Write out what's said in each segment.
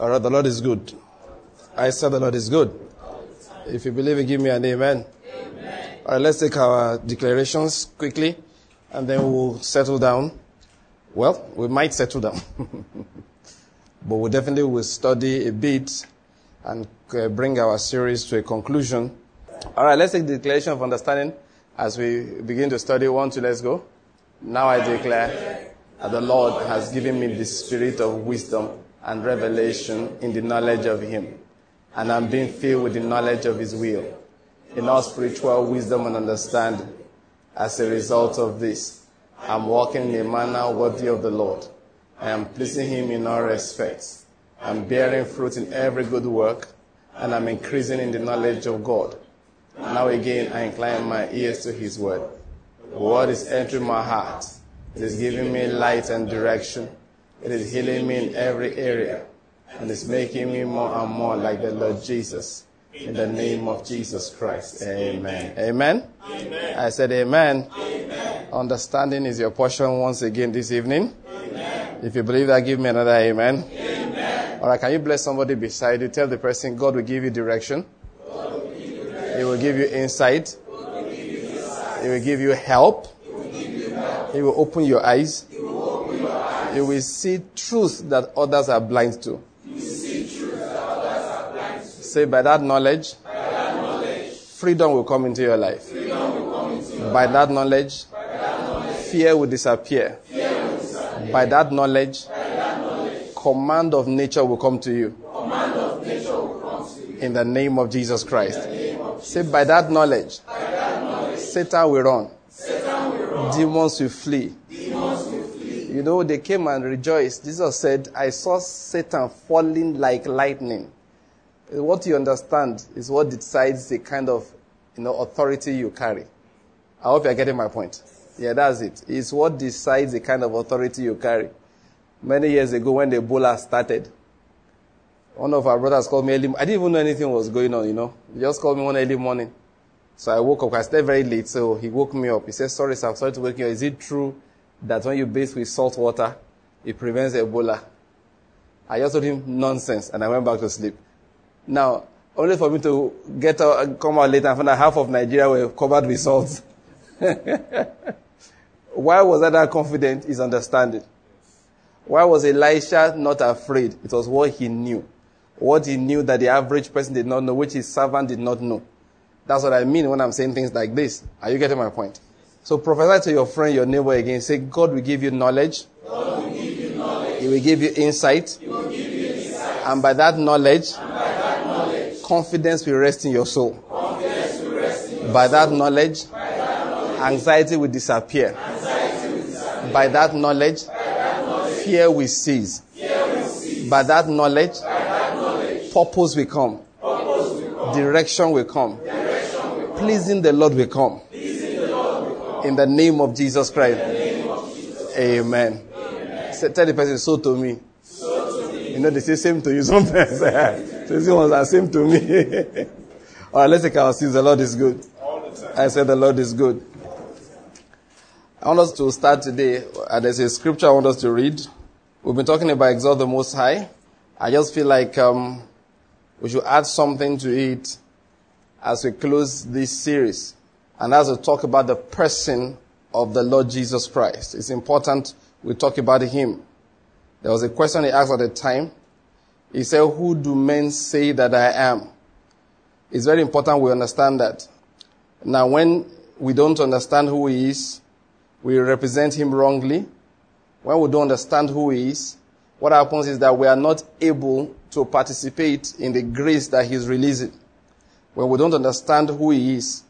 All right, the Lord is good. I said the Lord is good. If you believe it, give me an amen. amen. All right, let's take our declarations quickly and then we'll settle down. Well, we might settle down. but we definitely will study a bit and uh, bring our series to a conclusion. All right, let's take the declaration of understanding as we begin to study. One, two, let's go. Now I declare that the Lord has given me the spirit of wisdom and revelation in the knowledge of Him, and I'm being filled with the knowledge of His will, in all spiritual wisdom and understanding. As a result of this, I'm walking in a manner worthy of the Lord. I am pleasing Him in all respects. I'm bearing fruit in every good work, and I'm increasing in the knowledge of God. Now again, I incline my ears to His word. The word is entering my heart. It is giving me light and direction. It is healing me in every area. And it's making me more and more like the Lord Jesus. In the name of Jesus Christ. Amen. Amen. amen. I said amen. amen. Understanding is your portion once again this evening. Amen. If you believe that, give me another amen. amen. All right, can you bless somebody beside you? Tell the person God will give you direction. Will give you direction. He will give you insight. He will give you help. He will open your eyes. You will see truth that others are blind to. Say, by that knowledge, freedom will come into your life. by, That knowledge, fear will disappear. By, that knowledge, command of nature will come to you. In the name of Jesus Christ. Say, by that knowledge, Satan will run. Demons will flee. You know, they came and rejoiced. Jesus said, I saw Satan falling like lightning. Uh, what you understand is what decides the kind of you know, authority you carry. I hope you're getting my point. Yeah, that's it. It's what decides the kind of authority you carry. Many years ago, when the Ebola started, one of our brothers called me early. I didn't even know anything was going on, you know. He just called me one early morning. So I woke up. I slept very late, so he woke me up. He said, sorry, sir, I'm sorry to wake you up. Is it true that when you bathe with salt water, it prevents Ebola? I just told him nonsense, and I went back to sleep. Now, only for me to get out, come out later and find out half of Nigeria were covered with salt. Why was I that confident? Is understanding. Why was Elisha not afraid? It was what he knew. What he knew that the average person did not know, which his servant did not know. That's what I mean when I'm saying things like this. Are you getting my point? So prophesy to your friend, your neighbor again. Say, God will give you knowledge. Will give you knowledge. He will give you insight. Give you insight. And by that knowledge, by that knowledge confidence will rest in your soul. Will rest in your by, soul. That knowledge, that knowledge, anxiety will disappear. Anxiety will disappear. By that knowledge, that knowledge fear will cease. Fear will cease. By that knowledge, that knowledge purpose will come. Purpose will come. Direction will come. Pleasing the Lord will come. In the name of Jesus Christ. Amen. Amen. Say, tell the person, so to me. So. You know, they say same to you sometimes. so these ones are same to me. All right, let's take our seats. The Lord is good. I said the Lord is good. I want us to start today. Uh, there's a scripture I want us to read. We've been talking about exalt the Most High. I just feel like um, we should add something to it as we close this series. And as we talk about the person of the Lord Jesus Christ. It's important we talk about him. There was a question he asked at the time. He said, Who do men say that I am? It's very important we understand that. Now, when we don't understand who he is, we represent him wrongly. When we don't understand who he is, what happens is that we are not able to participate in the grace that he's releasing. When we don't understand who he is,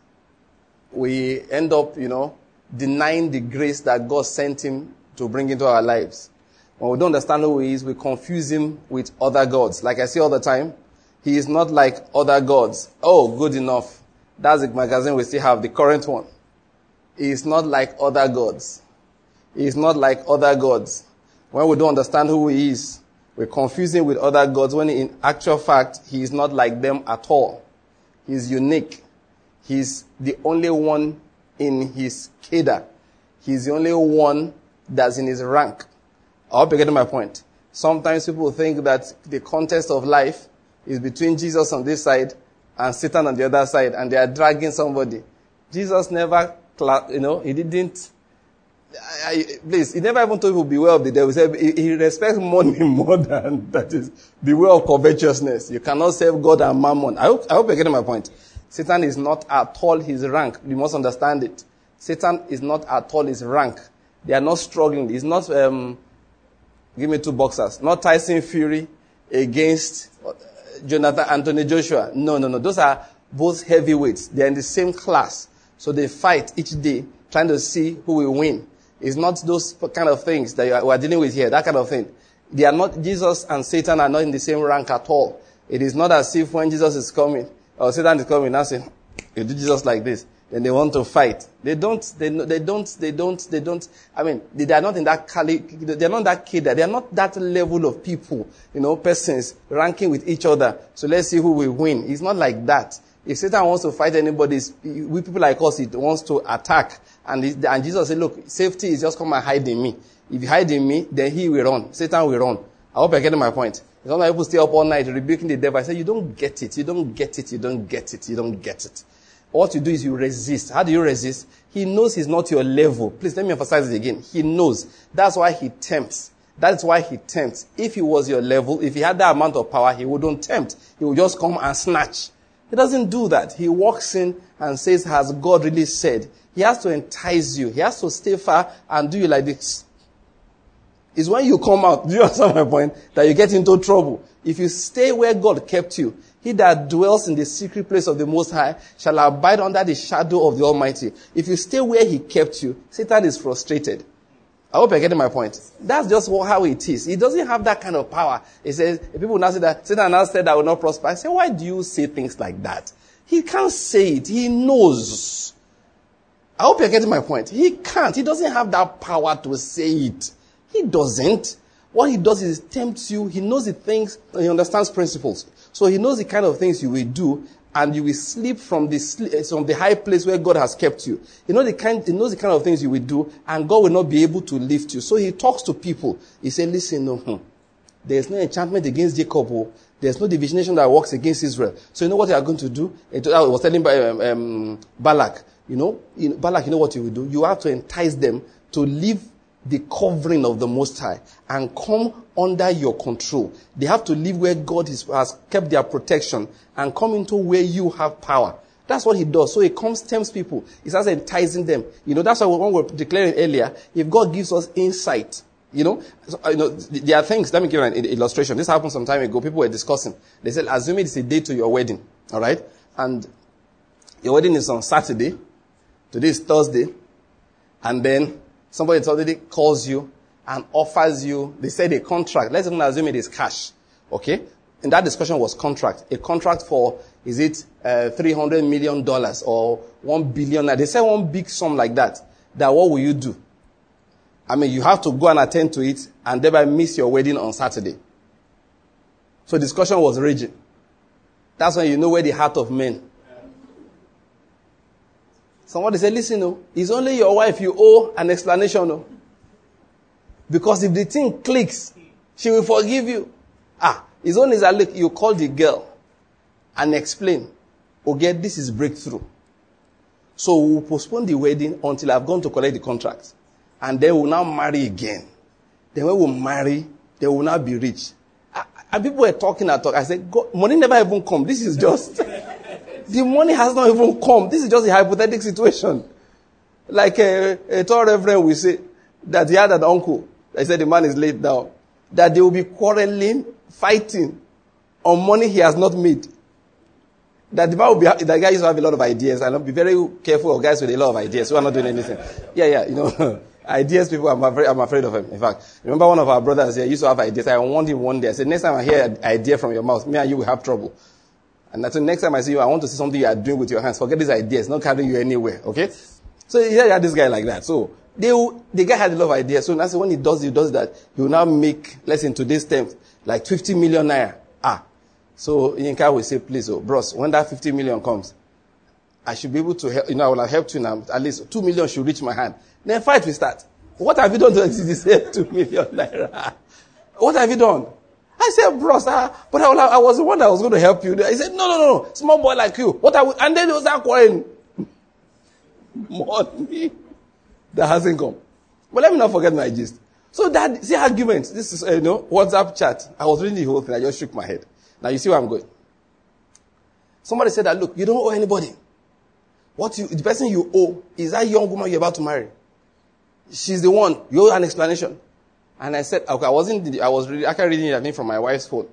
we end up, you know, denying the grace that God sent him to bring into our lives. When we don't understand who he is, we confuse him with other gods. Like I say all the time, he is not like other gods. Oh, good enough. That's the magazine we still have, the current one. He is not like other gods. He is not like other gods. When we don't understand who he is, we confuse him with other gods when in actual fact, he is not like them at all. He is unique. He's the only one in his cadre. He's the only one that's in his rank. I hope you're getting my point. Sometimes people think that the contest of life is between Jesus on this side and Satan on the other side, and they are dragging somebody. Jesus never, you know, he didn't. I, please, he never even told people beware of the devil. He said he, he respects money more than that is beware of covetousness. You cannot serve God and mammon. I hope, I hope you're getting my point. Satan is not at all his rank. You must understand it. Satan is not at all his rank. They are not struggling. He's not, um, give me two boxers. Not Tyson Fury against uh, Jonathan Anthony Joshua. No, no, no. Those are both heavyweights. They are in the same class. So they fight each day trying to see who will win. It's not those kind of things that we are dealing with here, that kind of thing. They are not, Jesus and Satan are not in the same rank at all. It is not as if when Jesus is coming, or Satan is coming, I say, you do Jesus like this. Then they want to fight. They don't, they, they don't, they don't, they don't, I mean, they are not in that, cali- they're not that kid, they're not that level of people, you know, persons ranking with each other. So let's see who will win. It's not like that. If Satan wants to fight anybody, we people like us, it wants to attack. And, and Jesus said, look, safety is just come and hide in me. If you hide in me, then he will run. Satan will run. I hope you're getting my point. Some people stay up all night rebuking the devil. I say, you don't get it. You don't get it. You don't get it. You don't get it. What you do is you resist. How do you resist? He knows he's not your level. Please let me emphasize it again. He knows. That's why he tempts. That's why he tempts. If he was your level, if he had that amount of power, he wouldn't tempt. He would just come and snatch. He doesn't do that. He walks in and says, has God really said? He has to entice you. He has to stay far and do you like this. It's when you come out, do you understand my point? That you get into trouble. If you stay where God kept you, he that dwells in the secret place of the Most High shall abide under the shadow of the Almighty. If you stay where He kept you, Satan is frustrated. I hope you're getting my point. That's just how it is. He doesn't have that kind of power. He says, people now say that Satan has said I will not prosper. I say, why do you say things like that? He can't say it. He knows. I hope you're getting my point. He can't. He doesn't have that power to say it. He doesn't. What he does is tempts you. He knows the things, he understands principles. So he knows the kind of things you will do, and you will sleep from the, from the high place where God has kept you. He knows, the kind, he knows the kind of things you will do, and God will not be able to lift you. So he talks to people. He said, listen, no, hmm, there's no enchantment against Jacob. Oh. There's no divination that works against Israel. So you know what they are going to do? I was telling um, um, Balak, you know, Balak, you know what you will do? You have to entice them to leave the covering of the Most High and come under your control. They have to live where God is, has kept their protection and come into where you have power. That's what he does. So he comes, tempts people. He starts enticing them. You know, that's why we were declaring earlier, if God gives us insight, you know, so, uh, you know, there are things, let me give you an illustration. This happened some time ago. People were discussing. They said, assume it's a day to your wedding. Alright? And your wedding is on Saturday. Today is Thursday. And then somebody already calls you and offers you, they said a contract. Let's even assume it is cash. Okay? And that discussion was contract. A contract for, is it uh, $300 million or $1 billion? They said one big sum like that. That what will you do? I mean, you have to go and attend to it and thereby miss your wedding on Saturday. So discussion was raging. That's when you know where the heart of men Somebody said, listen, no, it's only your wife you owe an explanation. No? Because if the thing clicks, she will forgive you. Ah, it's only that look, you call the girl and explain, okay, this is breakthrough. So we'll postpone the wedding until I've gone to collect the contract. And then we'll now marry again. Then when we we'll marry, they will now be rich. Ah, and people were talking and talk. I said, money never even come. This is just. The money has not even come. This is just a hypothetical situation. Like a, a tall reverend will say that he had an uncle. They said the man is laid down. That they will be quarreling, fighting on money he has not made. That the man will be, the guy used to have a lot of ideas and I'll be very careful of guys with a lot of ideas who are not doing anything. Yeah, yeah, you know. ideas people, I'm afraid, I'm afraid of him. In fact, remember one of our brothers here used to have ideas. I warned him one day. I said, next time I hear an idea from your mouth, me and you will have trouble. And that's the next time I see you, I want to see something you are doing with your hands. Forget these ideas, not carrying you anywhere. Okay? So yeah, you had this guy like that. So they, the guy had a lot of ideas. So when he does, he does that. He will now make, let's say in today's terms, like 50 million naira. Ah. So Yinka will say, please, oh, bros, when that 50 million comes, I should be able to help, you know, I will have helped you now. At least 2 million should reach my hand. Then fight will start. What have you done to this 2 million naira? What have you done? I said, bros, but I, I, was the one that was going to help you. He said, no, no, no, no. small boy like you. What I would, and then he was quarreling. Money that hasn't come. But let me not forget my gist. So that, see arguments. This is, uh, you know, WhatsApp chat. I was reading the whole thing. I just shook my head. Now you see where I'm going. Somebody said that, look, you don't owe anybody. What you, the person you owe is that young woman you're about to marry. She's the one. You owe an explanation. And I said, okay, I wasn't, I was I can reading it, I think, from my wife's phone.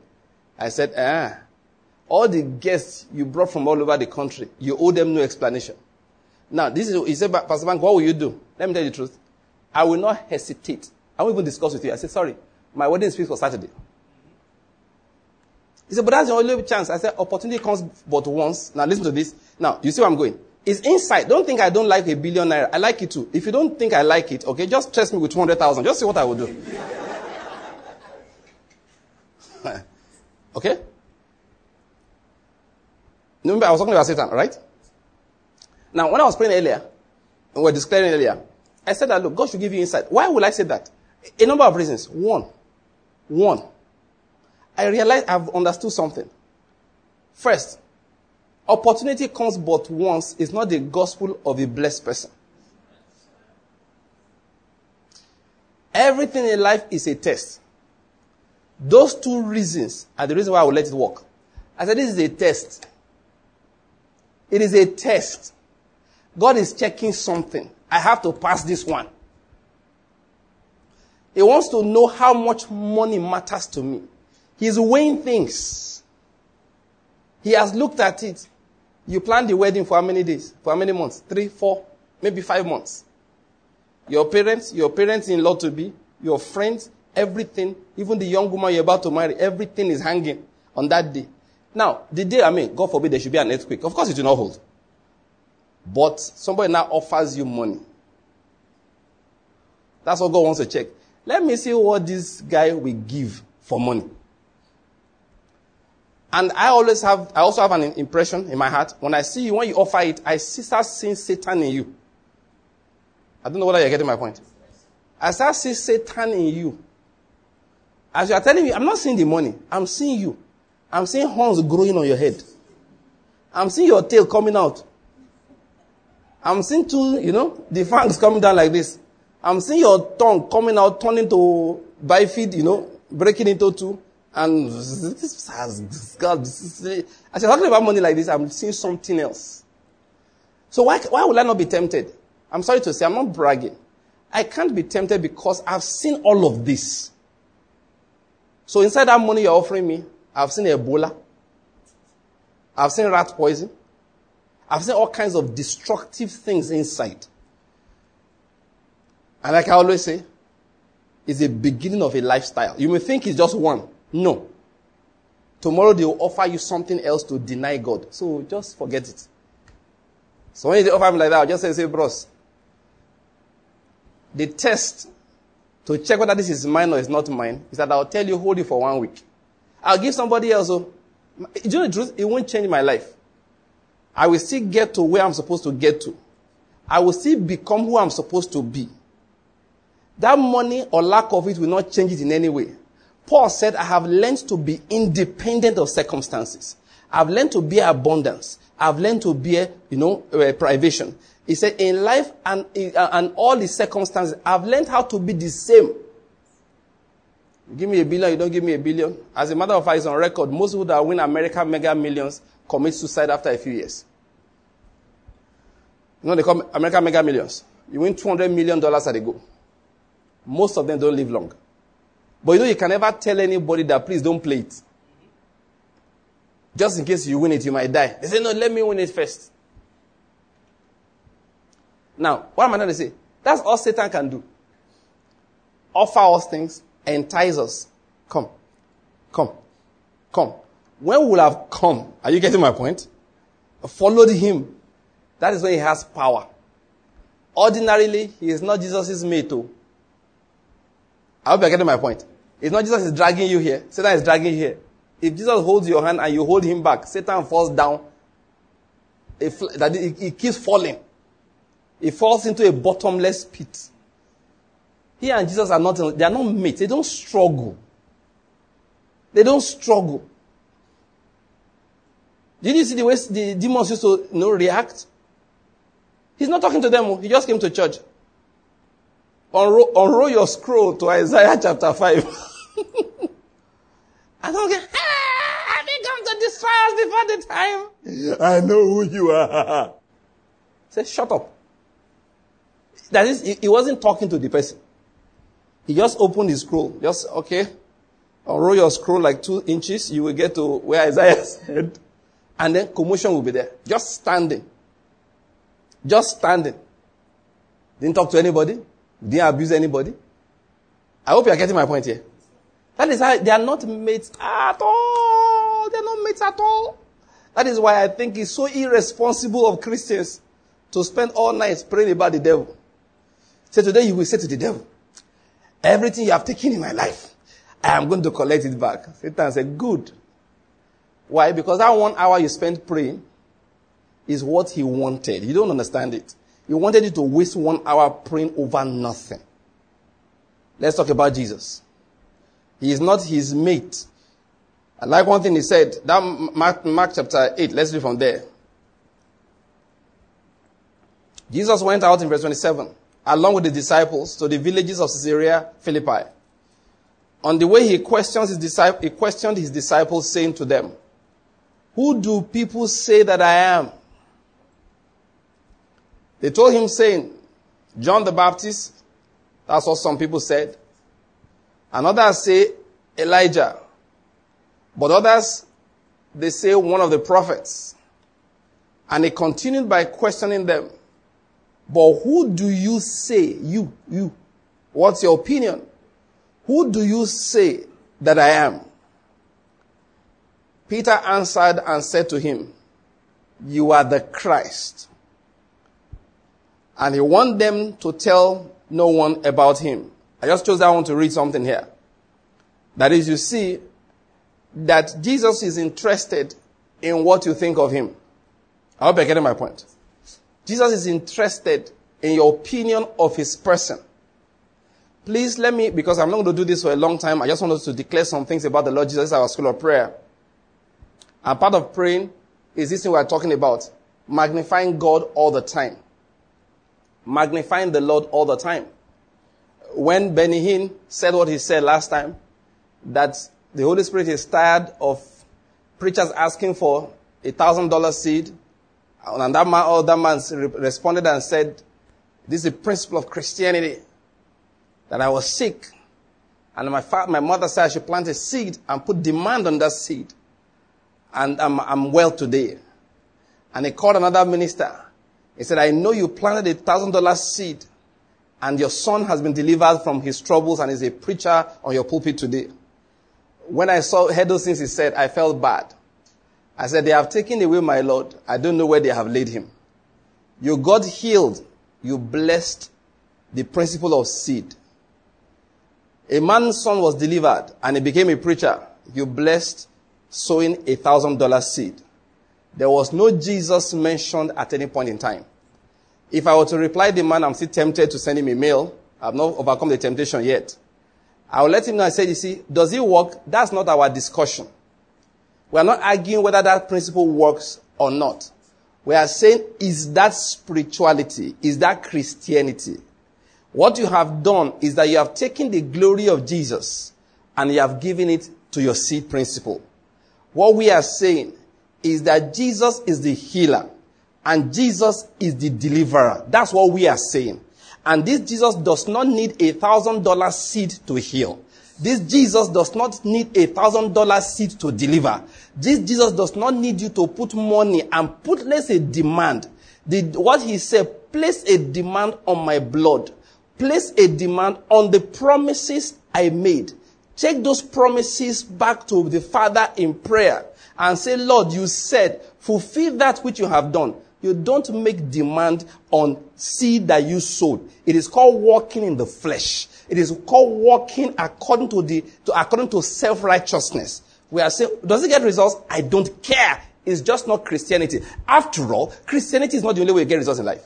I said, ah, all the guests you brought from all over the country, you owe them no explanation. Now, this is, he said, Pastor Bank, what will you do? Let me tell you the truth. I will not hesitate. I won't even discuss with you. I said, sorry, my wedding is fixed for Saturday. He said, but that's the only chance. I said, opportunity comes but once. Now listen to this. Now, you see where I'm going? It's inside. Don't think I don't like a billion naira. I like it too. If you don't think I like it, okay, just test me with 200,000. Just see what I will do. okay? Remember, I was talking about Satan, right? Now, when I was praying earlier, we were declaring earlier, I said that, look, God should give you insight. Why would I say that? A number of reasons. One, one, I realized I've understood something. First, opportunity comes but once is not the gospel of a blessed person. Everything in life is a test. Those two reasons are the reason why I will let it work. I said, this is a test. It is a test. God is checking something. I have to pass this one. He wants to know how much money matters to me. He's weighing things. He has looked at it. You plan the wedding for how many days? For how many months? Three, four, maybe five months. Your parents, your parents in law to be, your friends, everything, even the young woman you're about to marry, everything is hanging on that day. Now, the day, I mean, God forbid there should be an earthquake. Of course it will not hold. But somebody now offers you money. That's what God wants to check. Let me see what this guy will give for money. And I always have, I also have an impression in my heart. When I see you, when you offer it, I start seeing Satan in you. I don't know whether you're getting my point. I start seeing Satan in you. As you are telling me, I'm not seeing the money. I'm seeing you. I'm seeing horns growing on your head. I'm seeing your tail coming out. I'm seeing two, you know, the fangs coming down like this. I'm seeing your tongue coming out, turning to bifid, you know, breaking into two. And this has God, as you're talking about money like this, I'm seeing something else. So why, why would I not be tempted? I'm sorry to say, I'm not bragging. I can't be tempted because I've seen all of this. So inside that money you're offering me, I've seen Ebola. I've seen rat poison. I've seen all kinds of destructive things inside. And like I always say, it's the beginning of a lifestyle. You may think it's just one. No. Tomorrow they will offer you something else to deny God. So just forget it. So when they offer me like that, I'll just say, say, bros, the test to check whether this is mine or is not mine is that I'll tell you, hold it for one week. I'll give somebody else. Oh, you know the truth? It won't change my life. I will still get to where I'm supposed to get to. I will still become who I'm supposed to be. That money or lack of it will not change it in any way. Paul said, I have learned to be independent of circumstances. I've learned to bear abundance. I've learned to bear, you know, uh, privation. He said, in life and, uh, and all the circumstances, I've learned how to be the same. You give me a billion, you don't give me a billion. As a matter of fact, it's on record. Most people that win American mega millions commit suicide after a few years. You know, they call American mega millions. You win $200 million at a go. Most of them don't live long. But you know, you can never tell anybody that please don't play it. Just in case you win it, you might die. They say, no, let me win it first. Now, what am I going to say? That's all Satan can do. Offer us things, entice us. Come. Come. Come. When we will have come, are you getting my point? Followed him. That is when he has power. Ordinarily, he is not Jesus' mate. I hope you're getting my point. It's not Jesus is dragging you here. Satan is dragging you here. If Jesus holds your hand and you hold him back, Satan falls down. That he keeps falling. He falls into a bottomless pit. He and Jesus are not, they are not mates. They don't struggle. They don't struggle. Did you see the way the demons used to you know, react? He's not talking to them. He just came to church. Unroll, unroll your scroll to Isaiah chapter 5. I don't get, ah, have you come to destroy us before the time? I know who you are. Say, shut up. That is, he wasn't talking to the person. He just opened his scroll. Just, okay. roll your scroll like two inches. You will get to where Isaiah said. And then commotion will be there. Just standing. Just standing. Didn't talk to anybody. Didn't abuse anybody. I hope you are getting my point here. That is how they are not mates at all. They are not mates at all. That is why I think it's so irresponsible of Christians to spend all night praying about the devil. Say today you will say to the devil, everything you have taken in my life, I am going to collect it back. Satan said, good. Why? Because that one hour you spent praying is what he wanted. You don't understand it. He wanted you to waste one hour praying over nothing. Let's talk about Jesus. He is not his mate. I like one thing he said. That Mark, Mark chapter 8. Let's read from there. Jesus went out in verse 27 along with the disciples to the villages of Caesarea Philippi. On the way, he questions his disciples, he questioned his disciples, saying to them, Who do people say that I am? They told him, saying, John the Baptist. That's what some people said. And others say Elijah. But others, they say one of the prophets. And he continued by questioning them. But who do you say, you, you, what's your opinion? Who do you say that I am? Peter answered and said to him, You are the Christ. And he wanted them to tell no one about him. I just chose that one to read something here. That is, you see that Jesus is interested in what you think of him. I hope you're getting my point. Jesus is interested in your opinion of his person. Please let me, because I'm not going to do this for a long time, I just wanted to declare some things about the Lord Jesus, our school of prayer. And part of praying is this thing we're talking about magnifying God all the time. Magnifying the Lord all the time. When Benny Hinn said what he said last time, that the Holy Spirit is tired of preachers asking for a thousand dollar seed and that man, oh, that man responded and said, this is the principle of Christianity. That I was sick. And my, father, my mother said I should plant a seed and put demand on that seed. And I'm, I'm well today. And he called another minister. He said, I know you planted a thousand dollar seed and your son has been delivered from his troubles and is a preacher on your pulpit today. When I saw, heard those things he said, I felt bad. I said, They have taken away my Lord. I don't know where they have laid him. You got healed. You blessed the principle of seed. A man's son was delivered and he became a preacher. You blessed sowing a thousand dollar seed. There was no Jesus mentioned at any point in time. If I were to reply the man, I'm still tempted to send him a mail. I've not overcome the temptation yet. I will let him know. I said, you see, does it work? That's not our discussion. We are not arguing whether that principle works or not. We are saying, is that spirituality? Is that Christianity? What you have done is that you have taken the glory of Jesus and you have given it to your seed principle. What we are saying is that Jesus is the healer and Jesus is the deliverer. That's what we are saying. And this Jesus does not need a thousand dollar seed to heal. This Jesus does not need a thousand dollar seed to deliver. This Jesus does not need you to put money and put, let's say, demand. The, what he said, place a demand on my blood. Place a demand on the promises I made. Take those promises back to the Father in prayer and say, Lord, you said, fulfill that which you have done. You don't make demand on seed that you sowed. It is called walking in the flesh. It is called walking according to the, to, according to self-righteousness. We are saying, does it get results? I don't care. It's just not Christianity. After all, Christianity is not the only way to get results in life.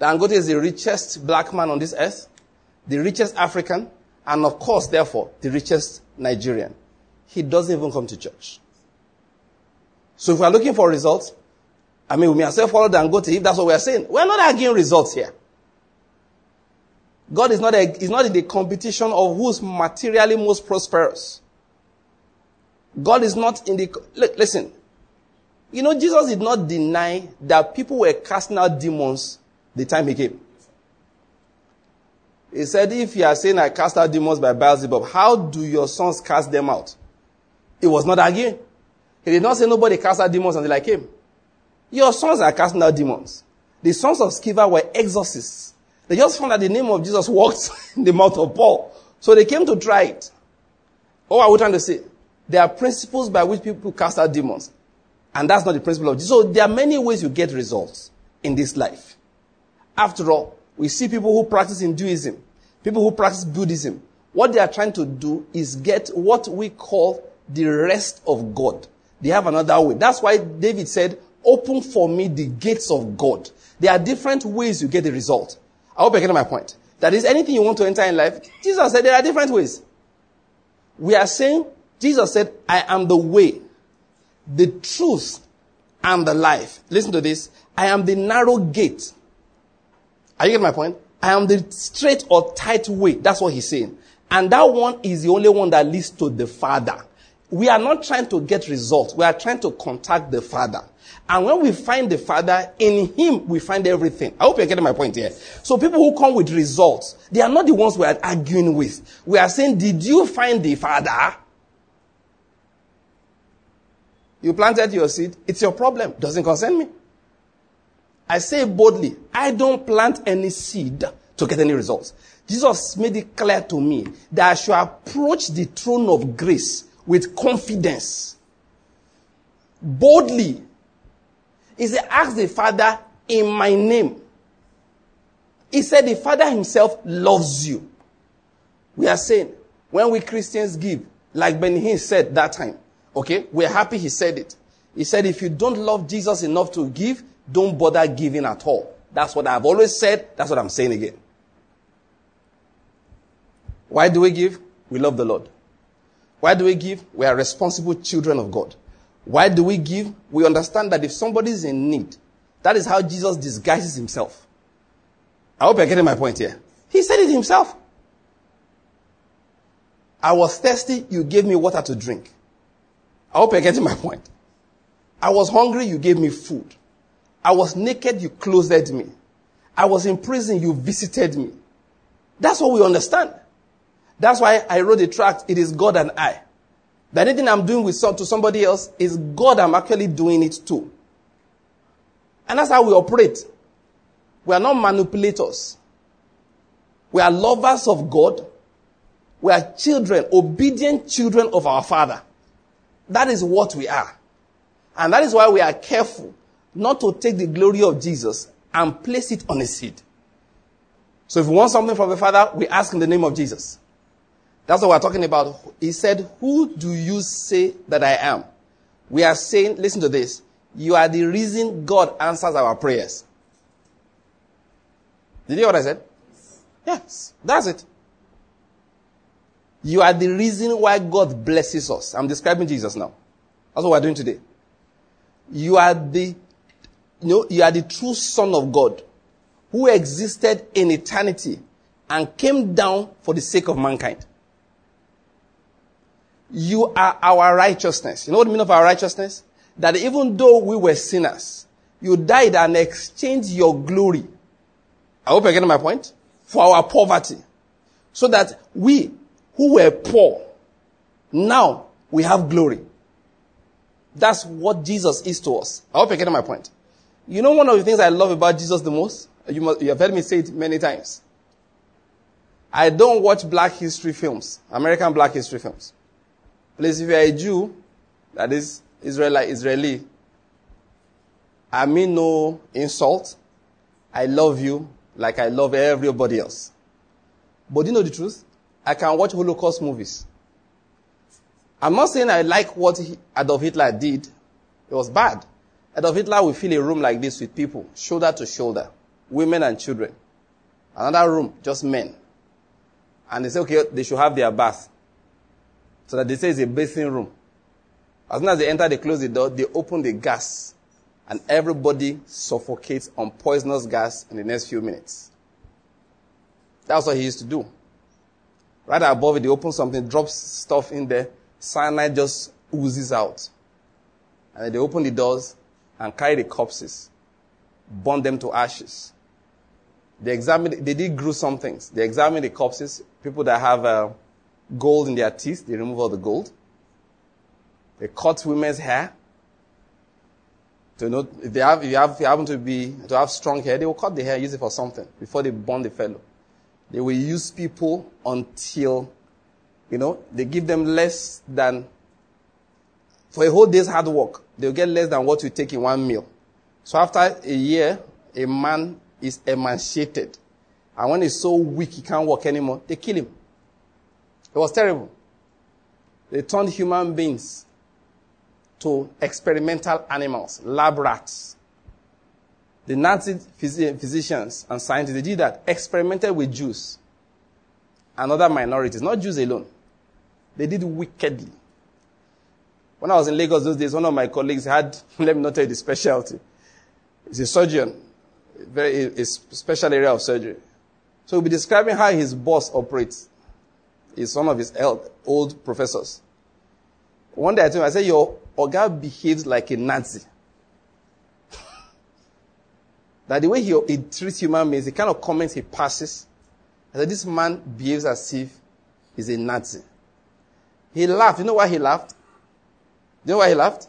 Dangote is the richest black man on this earth, the richest African, and of course, therefore, the richest Nigerian. He doesn't even come to church. So if we are looking for results, I mean, we may well follow and go to if that's what we are saying. We're not arguing results here. God is not, a, is not in the competition of who's materially most prosperous. God is not in the, look, listen. You know, Jesus did not deny that people were casting out demons the time he came. He said, if you are saying I cast out demons by Beelzebub, how do your sons cast them out? It was not arguing. He did not say nobody cast out demons until I came. Your sons are casting out demons. The sons of Sceva were exorcists. They just found that the name of Jesus walked in the mouth of Paul. So they came to try it. Oh, what are we trying to say? There are principles by which people cast out demons. And that's not the principle of Jesus. So there are many ways you get results in this life. After all, we see people who practice Hinduism, people who practice Buddhism. What they are trying to do is get what we call the rest of God. They have another way. That's why David said, open for me the gates of God. There are different ways you get the result. I hope you get my point. That is anything you want to enter in life. Jesus said there are different ways. We are saying, Jesus said, I am the way, the truth, and the life. Listen to this. I am the narrow gate. Are you getting my point? I am the straight or tight way. That's what he's saying. And that one is the only one that leads to the Father. We are not trying to get results. We are trying to contact the Father. And when we find the Father, in Him we find everything. I hope you're getting my point here. So people who come with results, they are not the ones we are arguing with. We are saying, did you find the Father? You planted your seed. It's your problem. Doesn't concern me. I say boldly, I don't plant any seed to get any results. Jesus made it clear to me that I should approach the throne of grace with confidence. Boldly. He said, ask the Father in my name. He said the Father himself loves you. We are saying, when we Christians give, like Benny Hinn said that time, okay, we're happy he said it. He said, if you don't love Jesus enough to give, don't bother giving at all. That's what I've always said. That's what I'm saying again. Why do we give? We love the Lord. Why do we give? We are responsible children of God. Why do we give? We understand that if somebody is in need, that is how Jesus disguises himself. I hope you're getting my point here. He said it himself. I was thirsty, you gave me water to drink. I hope you're getting my point. I was hungry, you gave me food. I was naked, you clothed me. I was in prison, you visited me. That's what we understand. That's why I wrote a tract, It is God and I. That anything I'm doing with some, to somebody else is God I'm actually doing it to. And that's how we operate. We are not manipulators. We are lovers of God. We are children, obedient children of our Father. That is what we are. And that is why we are careful not to take the glory of Jesus and place it on a seed. So if we want something from the Father, we ask in the name of Jesus. That's what we're talking about. He said, Who do you say that I am? We are saying, listen to this. You are the reason God answers our prayers. Did you hear what I said? Yes, that's it. You are the reason why God blesses us. I'm describing Jesus now. That's what we're doing today. You are the, you know, you are the true son of God who existed in eternity and came down for the sake of mankind. You are our righteousness. You know what the meaning of our righteousness? That even though we were sinners, you died and exchanged your glory. I hope you're getting my point. For our poverty. So that we who were poor, now we have glory. That's what Jesus is to us. I hope you're getting my point. You know one of the things I love about Jesus the most? You, must, you have heard me say it many times. I don't watch black history films, American black history films. Please, if you are a Jew, that is Israeli, Israeli, I mean no insult. I love you like I love everybody else. But do you know the truth? I can watch Holocaust movies. I'm not saying I like what Adolf Hitler did. It was bad. Adolf Hitler will fill a room like this with people, shoulder to shoulder, women and children. Another room, just men. And they say, okay, they should have their bath. So that they say it's a bathing room. As soon as they enter, they close the door, they open the gas, and everybody suffocates on poisonous gas in the next few minutes. That's what he used to do. Right above it, they open something, drops stuff in there, cyanide just oozes out. And they open the doors and carry the corpses, burn them to ashes. They examine, they did gruesome things. They examine the corpses, people that have uh, gold in their teeth, they remove all the gold. They cut women's hair. To know if they have, if you have, if you happen to be to have strong hair, they will cut the hair, use it for something before they burn the fellow. They will use people until, you know, they give them less than for a whole day's hard work. They'll get less than what you take in one meal. So after a year, a man is emaciated. And when he's so weak he can't walk anymore, they kill him. It was terrible. They turned human beings to experimental animals, lab rats. The Nazi physicians and scientists, they did that, experimented with Jews and other minorities, not Jews alone. They did wickedly. When I was in Lagos those days, one of my colleagues had, let me not tell you the specialty. He's a surgeon, very, a special area of surgery. So he'll be describing how his boss operates. He's one of his old professors. One day I told him, I said, your Oga behaves like a Nazi. that the way he, he, treats human beings, the kind of comments he passes, I said, this man behaves as if he's a Nazi. He laughed. You know why he laughed? You know why he laughed?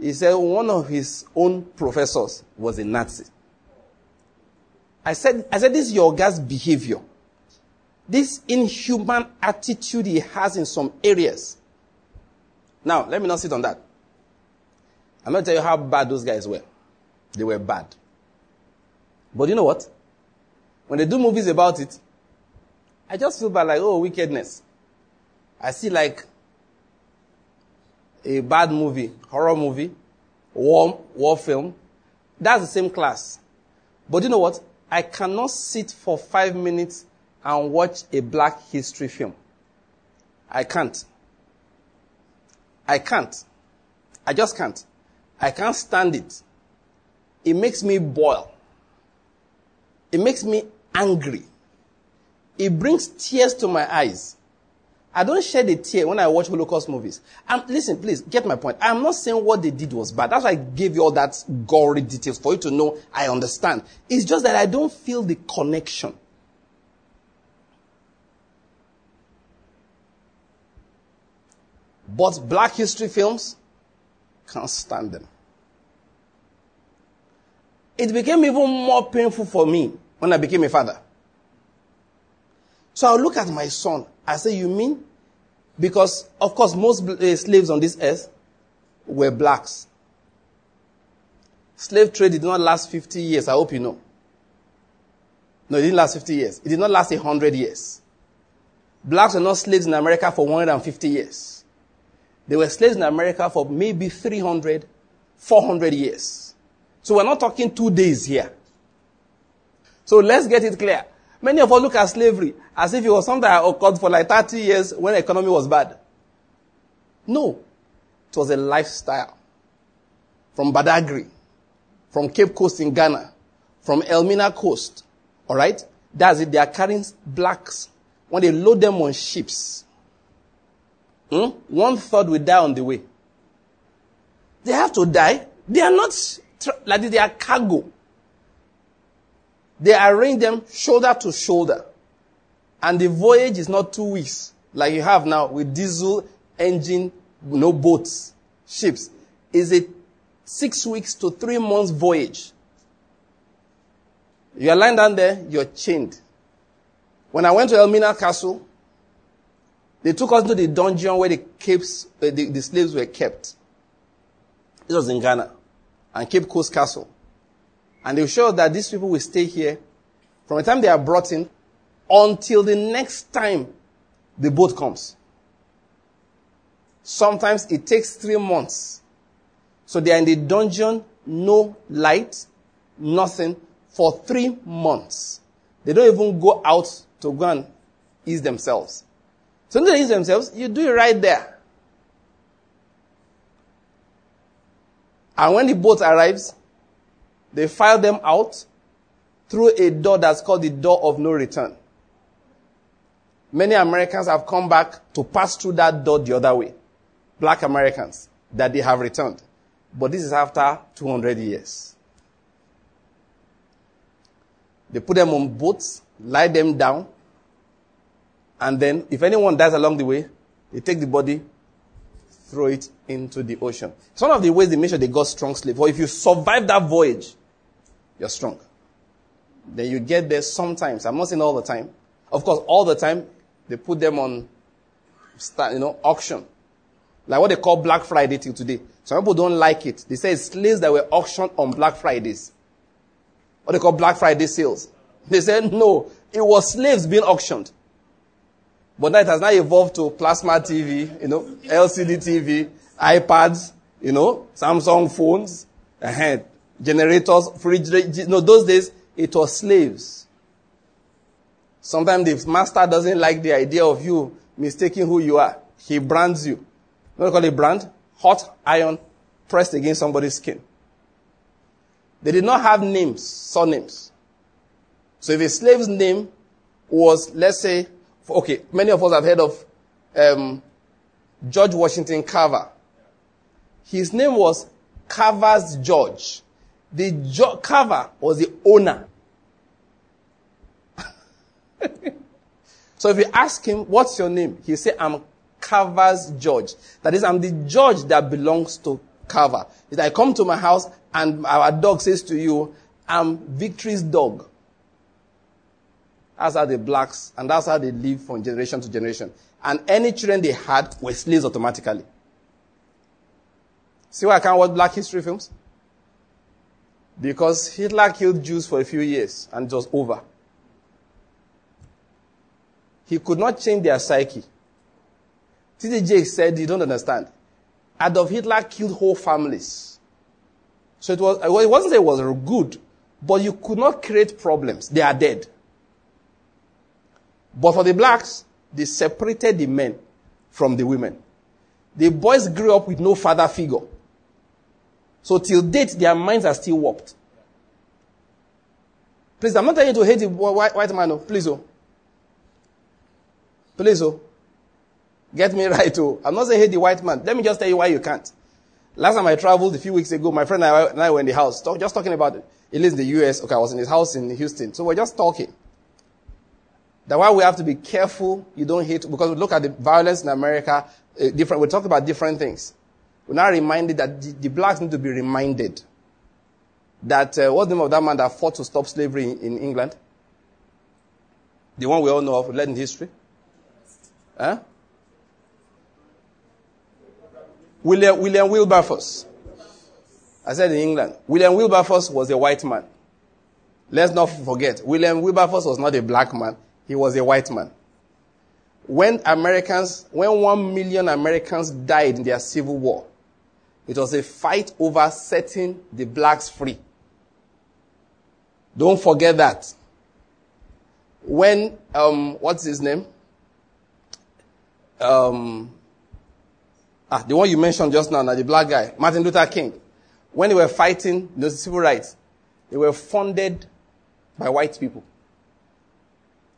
He said one of his own professors was a Nazi. I said, I said, this is your guy's behavior. This inhuman attitude he has in some areas. Now, let me not sit on that. I'm going to tell you how bad those guys were. They were bad. But you know what? When they do movies about it, I just feel bad like, oh, wickedness. I see like a bad movie, horror movie, war, war film. That's the same class. But you know what? I cannot sit for five minutes and watch a black history film. I can't. I can't. I just can't. I can't stand it. It makes me boil. It makes me angry. It brings tears to my eyes. I don't shed a tear when I watch Holocaust movies. I'm, listen, please, get my point. I'm not saying what they did was bad. That's why I gave you all that gory details for you to know I understand. It's just that I don't feel the connection. But black history films, can't stand them. It became even more painful for me when I became a father. So I'll look at my son. I say, You mean? Because, of course, most uh, slaves on this earth were blacks. Slave trade did not last 50 years. I hope you know. No, it didn't last 50 years. It did not last 100 years. Blacks were not slaves in America for 150 years. They were slaves in America for maybe 300, 400 years. So we're not talking two days here. So let's get it clear. Many of us look at slavery as if it was something that occurred for like 30 years when the economy was bad. No. It was a lifestyle. From Badagry, from Cape Coast in Ghana, from Elmina Coast. Alright? That's it. They are carrying blacks. When they load them on ships, Hmm? One third will die on the way. They have to die. They are not like they are cargo. They arrange them shoulder to shoulder. And the voyage is not two weeks like you have now with diesel engine, no boats, ships. Is it six weeks to three months voyage. You are lying down there, you're chained. When I went to Elmina Castle, they took us to the dungeon where the, capes, the, the slaves were kept. It was in Ghana. And Cape Coast Castle. And they showed that these people will stay here from the time they are brought in until the next time the boat comes. Sometimes it takes three months. So they are in the dungeon, no light, nothing, for three months. They don't even go out to go and ease themselves. So when they ease themselves, you do it right there. And when the boat arrives, they file them out through a door that's called the door of no return. Many Americans have come back to pass through that door the other way. Black Americans that they have returned. But this is after 200 years. They put them on boats, lie them down, and then if anyone dies along the way, they take the body, throw it into the ocean. It's one of the ways they make sure they got strong sleep. Or if you survive that voyage, you're strong. Then you get there sometimes. I'm not saying all the time. Of course, all the time, they put them on, you know, auction. Like what they call Black Friday till today. Some people don't like it. They say slaves that were auctioned on Black Fridays. What they call Black Friday sales. They said no, it was slaves being auctioned. But now it has now evolved to plasma TV, you know, LCD TV, iPads, you know, Samsung phones, ahead, generators, fridge. You know, those days it was slaves. Sometimes the master doesn't like the idea of you mistaking who you are. He brands you. You call it brand? Hot iron pressed against somebody's skin. They did not have names, surnames. So if a slave's name was, let's say, okay, many of us have heard of um, George Washington Carver. His name was Carver's George. The jo- Carver was the owner. so if you ask him, what's your name? He say, I'm Carver's George. That is, I'm the George that belongs to Carver. If I come to my house and our dog says to you, I'm Victory's dog. That's how the blacks, and that's how they live from generation to generation. And any children they had were slaves automatically. See why I can't watch black history films? Because Hitler killed Jews for a few years and it was over. He could not change their psyche. TDJ said, You don't understand. Adolf Hitler killed whole families. So it, was, it wasn't that it was good, but you could not create problems. They are dead. But for the blacks, they separated the men from the women. The boys grew up with no father figure. So till date, their minds are still warped. Please, I'm not telling you to hate the white, white man. No. Please, oh. Please, oh. Get me right, oh. I'm not saying hate the white man. Let me just tell you why you can't. Last time I traveled a few weeks ago, my friend and I were in the house, talk, just talking about it. He lives in the US. Okay, I was in his house in Houston. So we're just talking. That why we have to be careful you don't hate, because we look at the violence in America, uh, different, we talk about different things. We're now reminded that the, the, blacks need to be reminded that, uh, what's the name of that man that fought to stop slavery in, in England? The one we all know of, we in history. Huh? William, William Wilberforce. I said in England. William Wilberforce was a white man. Let's not forget, William Wilberforce was not a black man. He was a white man. When Americans, when one million Americans died in their civil war, it was a fight over setting the blacks free. Don't forget that. When, um, what's his name? Um, ah, the one you mentioned just now, now, the black guy, Martin Luther King. When they were fighting the civil rights, they were funded by white people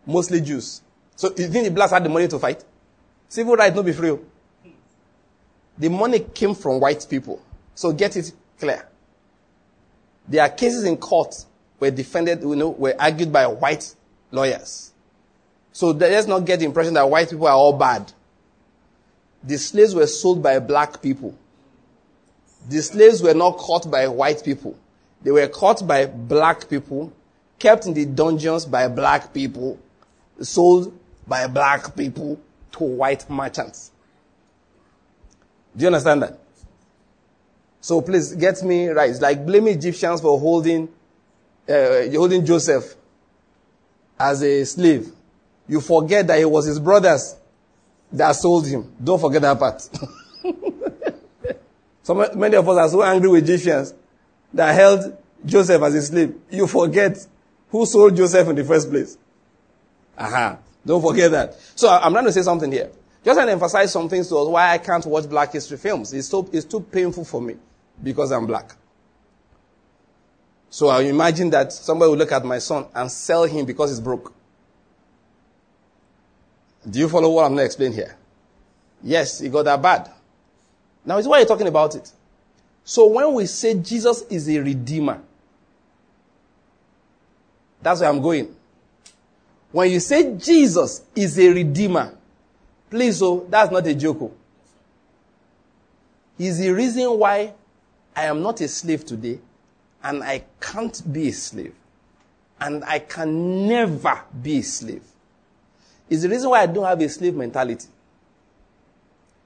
mostly Jews. So you think the blacks had the money to fight? Civil rights not be free. Oh. The money came from white people. So get it clear. There are cases in court where defended, you know, were argued by white lawyers. So let's not get the impression that white people are all bad. The slaves were sold by black people. The slaves were not caught by white people. They were caught by black people, kept in the dungeons by black people, sold by black people to white merchants. Do you understand that? So please get me right. It's like blaming Egyptians for holding, uh, holding Joseph as a slave. You forget that it was his brothers that sold him. Don't forget that part. so many of us are so angry with Egyptians that held Joseph as a slave. You forget who sold Joseph in the first place. Aha. Don't forget that. So I'm trying to say something here. Just to emphasize some things to us why I can't watch black history films. It's, so, it's too painful for me because I'm black. So I imagine that somebody will look at my son and sell him because he's broke. Do you follow what I'm going to explain here? Yes, he got that bad. Now, it's why you're talking about it. So when we say Jesus is a redeemer, that's where I'm going. When you say Jesus is a redeemer, please, oh, that's not a joke. Oh. He's the reason why I am not a slave today, and I can't be a slave, and I can never be a slave. It's the reason why I don't have a slave mentality.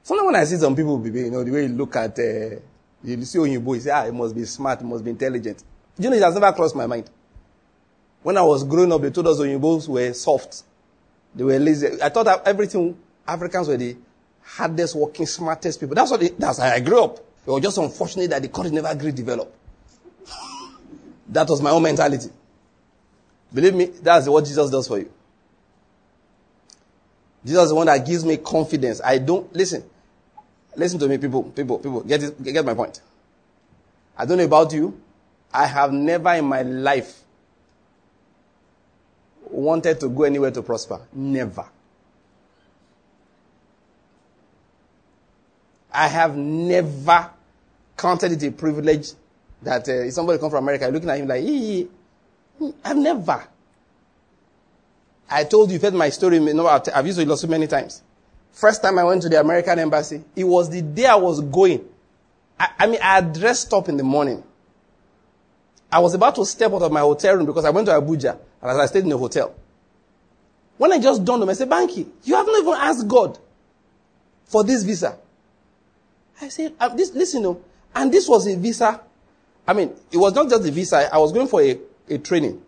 Sometimes when I see some people, you know, the way you look at, uh, you see Oyinbo, you say, ah, he must be smart, he must be intelligent. You know, it has never crossed my mind. When I was growing up, they told us Oyinbos were soft. They were lazy. I thought that everything, Africans were the hardest working, smartest people. That's what that's how I grew up. It was just unfortunate that the country never grew develop. that was my own mentality. Believe me, that's what Jesus does for you. Jesus is the one that gives me confidence. I don't listen. Listen to me, people, people, people. Get it, get my point. I don't know about you. I have never in my life wanted to go anywhere to prosper. Never. I have never counted it a privilege that uh, somebody come from America looking at him like, I've never. I told you, you've heard my story. No, I've used it so many times. First time I went to the American embassy, it was the day I was going. I, I mean, I dressed up in the morning. I was about to step out of my hotel room because I went to Abuja and as I stayed in a hotel. When I just on me, I said, Banky, you haven't even asked God for this visa. I said, uh, this, listen, no. And this was a visa. I mean, it was not just a visa. I was going for a, a training.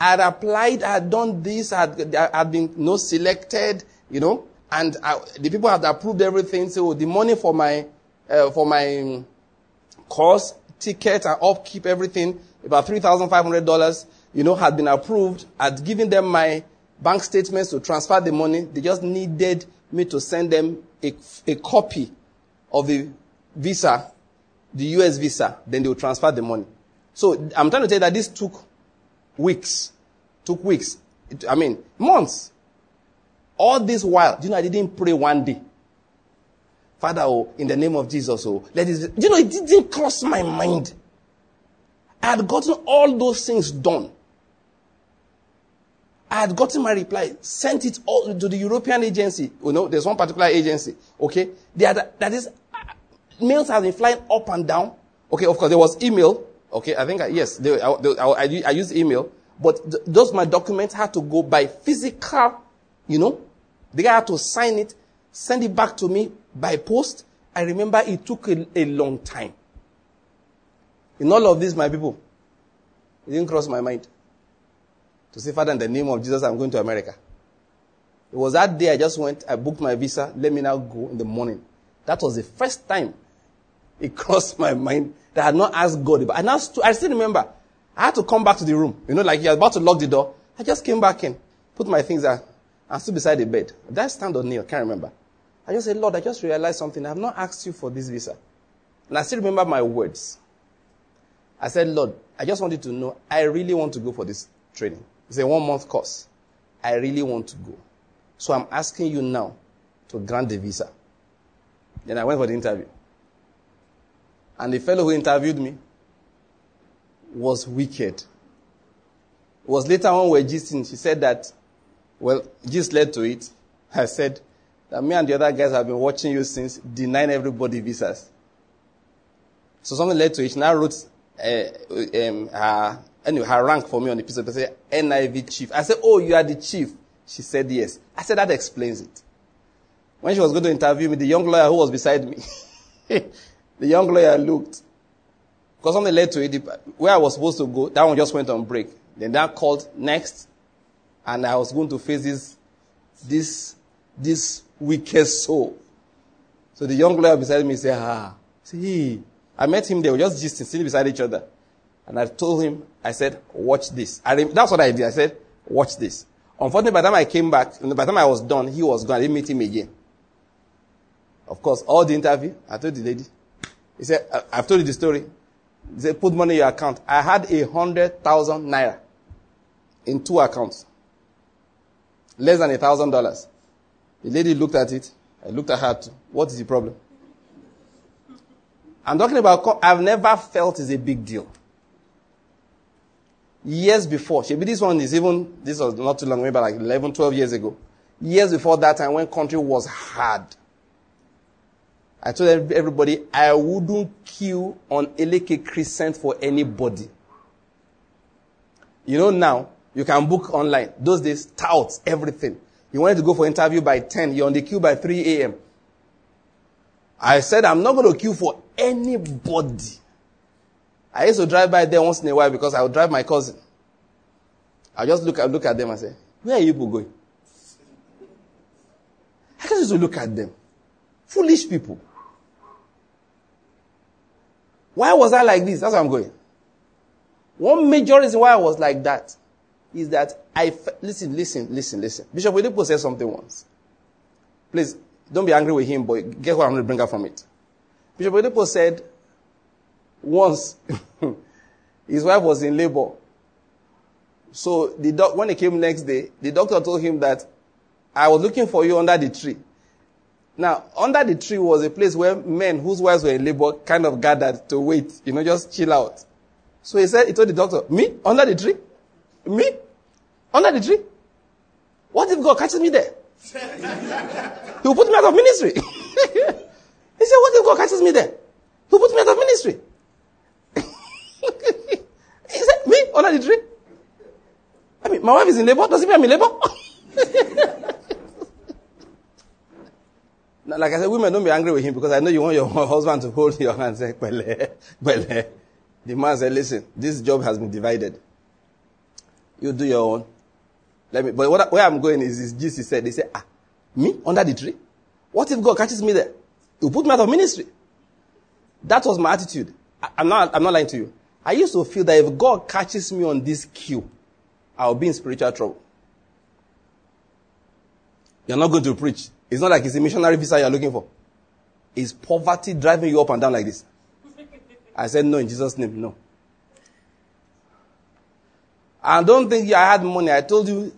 I had applied, I had done this, I had, I had been you know, selected, you know, and I, the people had approved everything. So the money for my, uh, for my course, ticket and upkeep, everything, about $3,500, you know, had been approved. I'd given them my bank statements to transfer the money. They just needed me to send them a, a copy of the visa, the US visa. Then they would transfer the money. So I'm trying to tell you that this took weeks. Took weeks. It, I mean, months. All this while, you know, I didn't pray one day. Father, oh, in the name of Jesus, oh, let this, you know, it didn't cross my mind. I had gotten all those things done. I had gotten my reply, sent it all to the European agency. You know, there's one particular agency. Okay. They had, that is, mails have been flying up and down. Okay. Of course, there was email. Okay. I think, I, yes, they, I, they, I, I, used email, but th- those my documents had to go by physical, you know, the guy had to sign it, send it back to me by post. I remember it took a, a long time. In all of this, my people, it didn't cross my mind to say, Father, in the name of Jesus, I'm going to America. It was that day I just went, I booked my visa, let me now go in the morning. That was the first time it crossed my mind that I had not asked God. But I, now I still remember, I had to come back to the room. You know, like you're about to lock the door. I just came back in, put my things there, and stood beside the bed. Did I stand or kneel? I can't remember. I just said, Lord, I just realized something. I have not asked you for this visa. And I still remember my words. I said, Lord, I just wanted to know, I really want to go for this training. It's a one month course. I really want to go. So I'm asking you now to grant the visa. Then I went for the interview. And the fellow who interviewed me was wicked. It was later on were gisting. She said that, well, just led to it. I said that me and the other guys have been watching you since, denying everybody visas. So something led to it. She now wrote uh, um, her anyway, her rank for me on the piece of paper said NIV chief. I said, Oh, you are the chief. She said yes. I said, That explains it. When she was going to interview me, the young lawyer who was beside me, the young lawyer looked. Because something led to it. Where I was supposed to go, that one just went on break. Then that called next. And I was going to face this, this, this wicked soul. So the young lawyer beside me said, Ah, see, I met him there, we just just sitting beside each other. And I told him, I said, watch this. Rem- that's what I did. I said, watch this. Unfortunately, by the time I came back, by the time I was done, he was gone. I didn't meet him again. Of course, all the interview, I told the lady. He said, I've told you the story. He said, put money in your account. I had a hundred thousand naira in two accounts. Less than a thousand dollars. The lady looked at it. I looked at her too. What is the problem? I'm talking about, I've never felt it's a big deal. Years before, maybe this one is even, this was not too long, maybe like 11, 12 years ago. Years before that time when country was hard. I told everybody I wouldn't queue on Eleke Crescent for anybody. You know now, you can book online. Those days, touts, everything. You wanted to go for interview by 10, you're on the queue by 3 a.m. I said, I'm not going to queue for anybody. I used to drive by there once in a while because I would drive my cousin. I just look, look at them and say, where are you people going? I just used to look at them. Foolish people. Why was I like this? That's why I'm going. One major reason why I was like that is that I, listen, listen, listen, listen. Bishop Oyedepo said something once. Please, don't be angry with him, but guess what I'm going to bring up from it. Bishop Oyedepo said once his wife was in labor. So the doc, when he came next day, the doctor told him that I was looking for you under the tree. Now, under the tree was a place where men whose wives were in labor kind of gathered to wait, you know, just chill out. So he said, he told the doctor, me? Under the tree? Me? Under the tree? What if God catches me there? he will put me out of ministry. he said, what if God catches me there? He will put me out of ministry. he said, me? Under the tree? I mean, my wife is in labor. Does it mean I'm in labor? like I said, women don't be angry with him because I know you want your husband to hold your hand and say, Bele, Bele. The man said, listen, this job has been divided. You do your own. Let me, but what, where I'm going is, is Jesus said, they say, ah, me? Under the tree? What if God catches me there? He'll put me out of ministry. That was my attitude. I, I'm not, I'm not lying to you. I used to feel that if God catches me on this queue, I'll be in spiritual trouble. You're not going to preach. It's not like it's a missionary visa you're looking for. Is poverty driving you up and down like this? I said, no, in Jesus' name, no. I don't think I had money. I told you,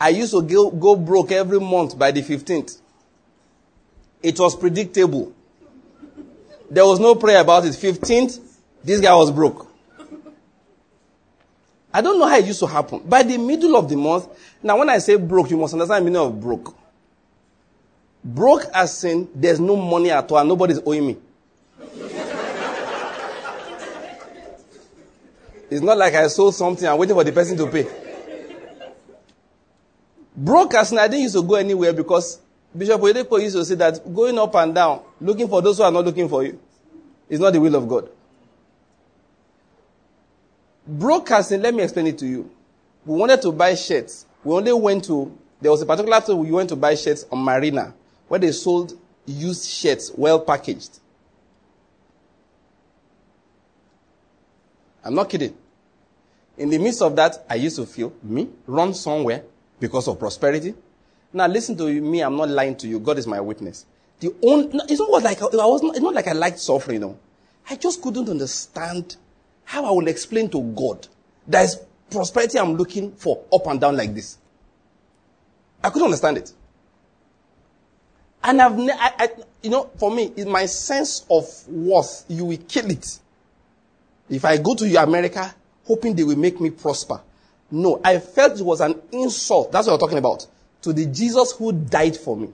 I used to go, go broke every month by the 15th. It was predictable. There was no prayer about it. 15th, this guy was broke. I don't know how it used to happen. By the middle of the month, now when I say broke, you must understand the meaning of broke. Broke as in there's no money at all nobody's owing me. it's not like I sold something and waiting for the person to pay. Broke as in I didn't used to go anywhere because Bishop Oyedepo used to say that going up and down, looking for those who are not looking for you, is not the will of God. Broadcasting, eh, let me explain it to you. We wanted to buy shirts. We only went to, there was a particular time we went to buy shirts on Marina where they sold used shirts, well packaged. I'm not kidding. In the midst of that, I used to feel me run somewhere because of prosperity. Now listen to me. I'm not lying to you. God is my witness. The only, it's not like I was not, it's not like I liked suffering. No, I just couldn't understand how I will explain to God there is prosperity I'm looking for up and down like this. I couldn't understand it. And I've, ne- I, I, you know, for me, in my sense of worth, you will kill it. If I go to America, hoping they will make me prosper. No, I felt it was an insult. That's what I'm talking about. To the Jesus who died for me.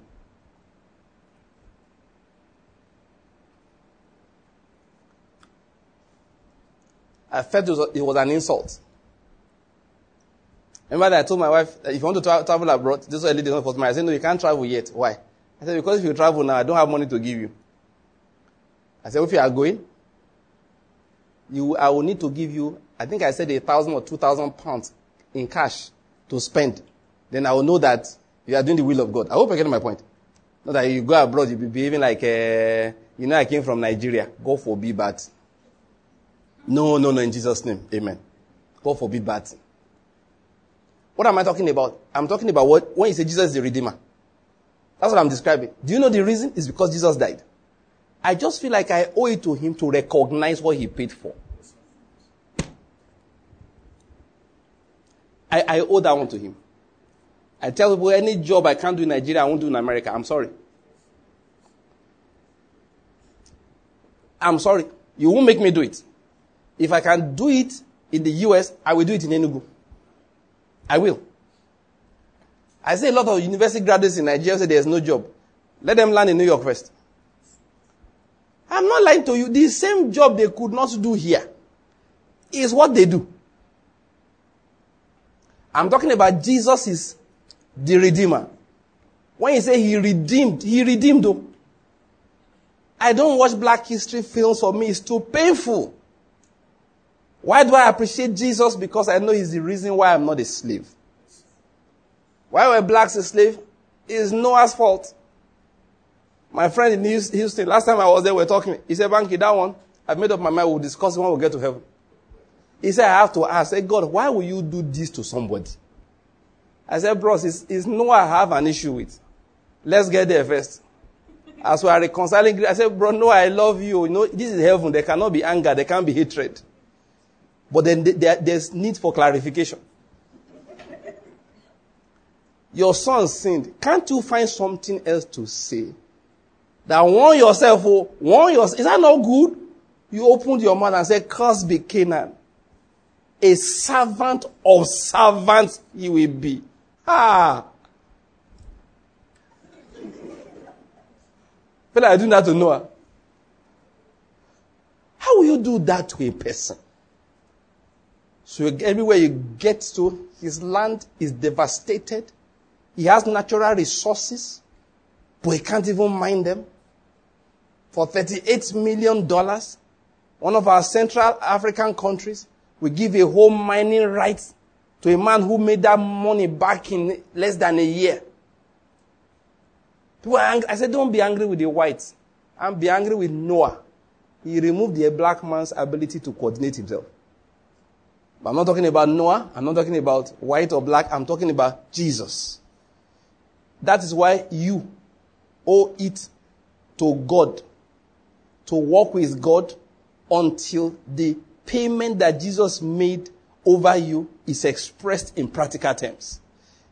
I felt it was, an insult. Remember that I told my wife, if you want to tra- travel abroad, this was a lady for me. I said, no, you can't travel yet. Why? I said, because if you travel now, I don't have money to give you. I said, if you are going, you, I will need to give you, I think I said a thousand or two thousand pounds in cash to spend. Then I will know that you are doing the will of God. I hope I get my point. Not that you go abroad, you'll be behaving like, uh, you know, I came from Nigeria. God forbid, but no, no, no, in Jesus' name. Amen. God forbid bad. What am I talking about? I'm talking about what, when you say Jesus is the Redeemer. That's what I'm describing. Do you know the reason? It's because Jesus died. I just feel like I owe it to him to recognize what he paid for. I, I owe that one to him. I tell people any job I can't do in Nigeria, I won't do in America. I'm sorry. I'm sorry. You won't make me do it. If I can do it in the US, I will do it in Enugu. I will. I say a lot of university graduates in Nigeria say there's no job. Let them land in New York first. I'm not lying to you. The same job they could not do here is what they do. I'm talking about Jesus is the Redeemer. When you say he redeemed, he redeemed though. I don't watch black history films for me. It's too painful. Why do I appreciate Jesus? Because I know he's the reason why I'm not a slave. Why were blacks a slave? It's Noah's fault. My friend in Houston, last time I was there, we were talking. He said, Banky, that one, I've made up my mind. We'll discuss it when we get to heaven. He said, I have to ask, say, God, why will you do this to somebody? I said, bros, it's, it's Noah I have an issue with. Let's get there first. As we are reconciling, I said, bro, no, I love you. You know, this is heaven. There cannot be anger. There can't be hatred. But then there, there's need for clarification. Your son sinned. Can't you find something else to say? That warn yourself, oh, warn yourself. Is that not good? You opened your mouth and said, curse be Canaan. A servant of servants he will be. Ah. But I do to Noah. How will you do that to a person? So everywhere you get to, his land is devastated. He has natural resources, but he can't even mine them. For $38 million, one one of our Central African countries will give a whole mining right to a man who made that money back in less than a year. People are angry. I said, don't be angry with the whites. And be angry with Noah. He removed the black man's ability to coordinate himself. But I'm not talking about Noah. I'm not talking about white or black. I'm talking about Jesus. That is why you owe it to God to walk with God until the payment that Jesus made over you is expressed in practical terms.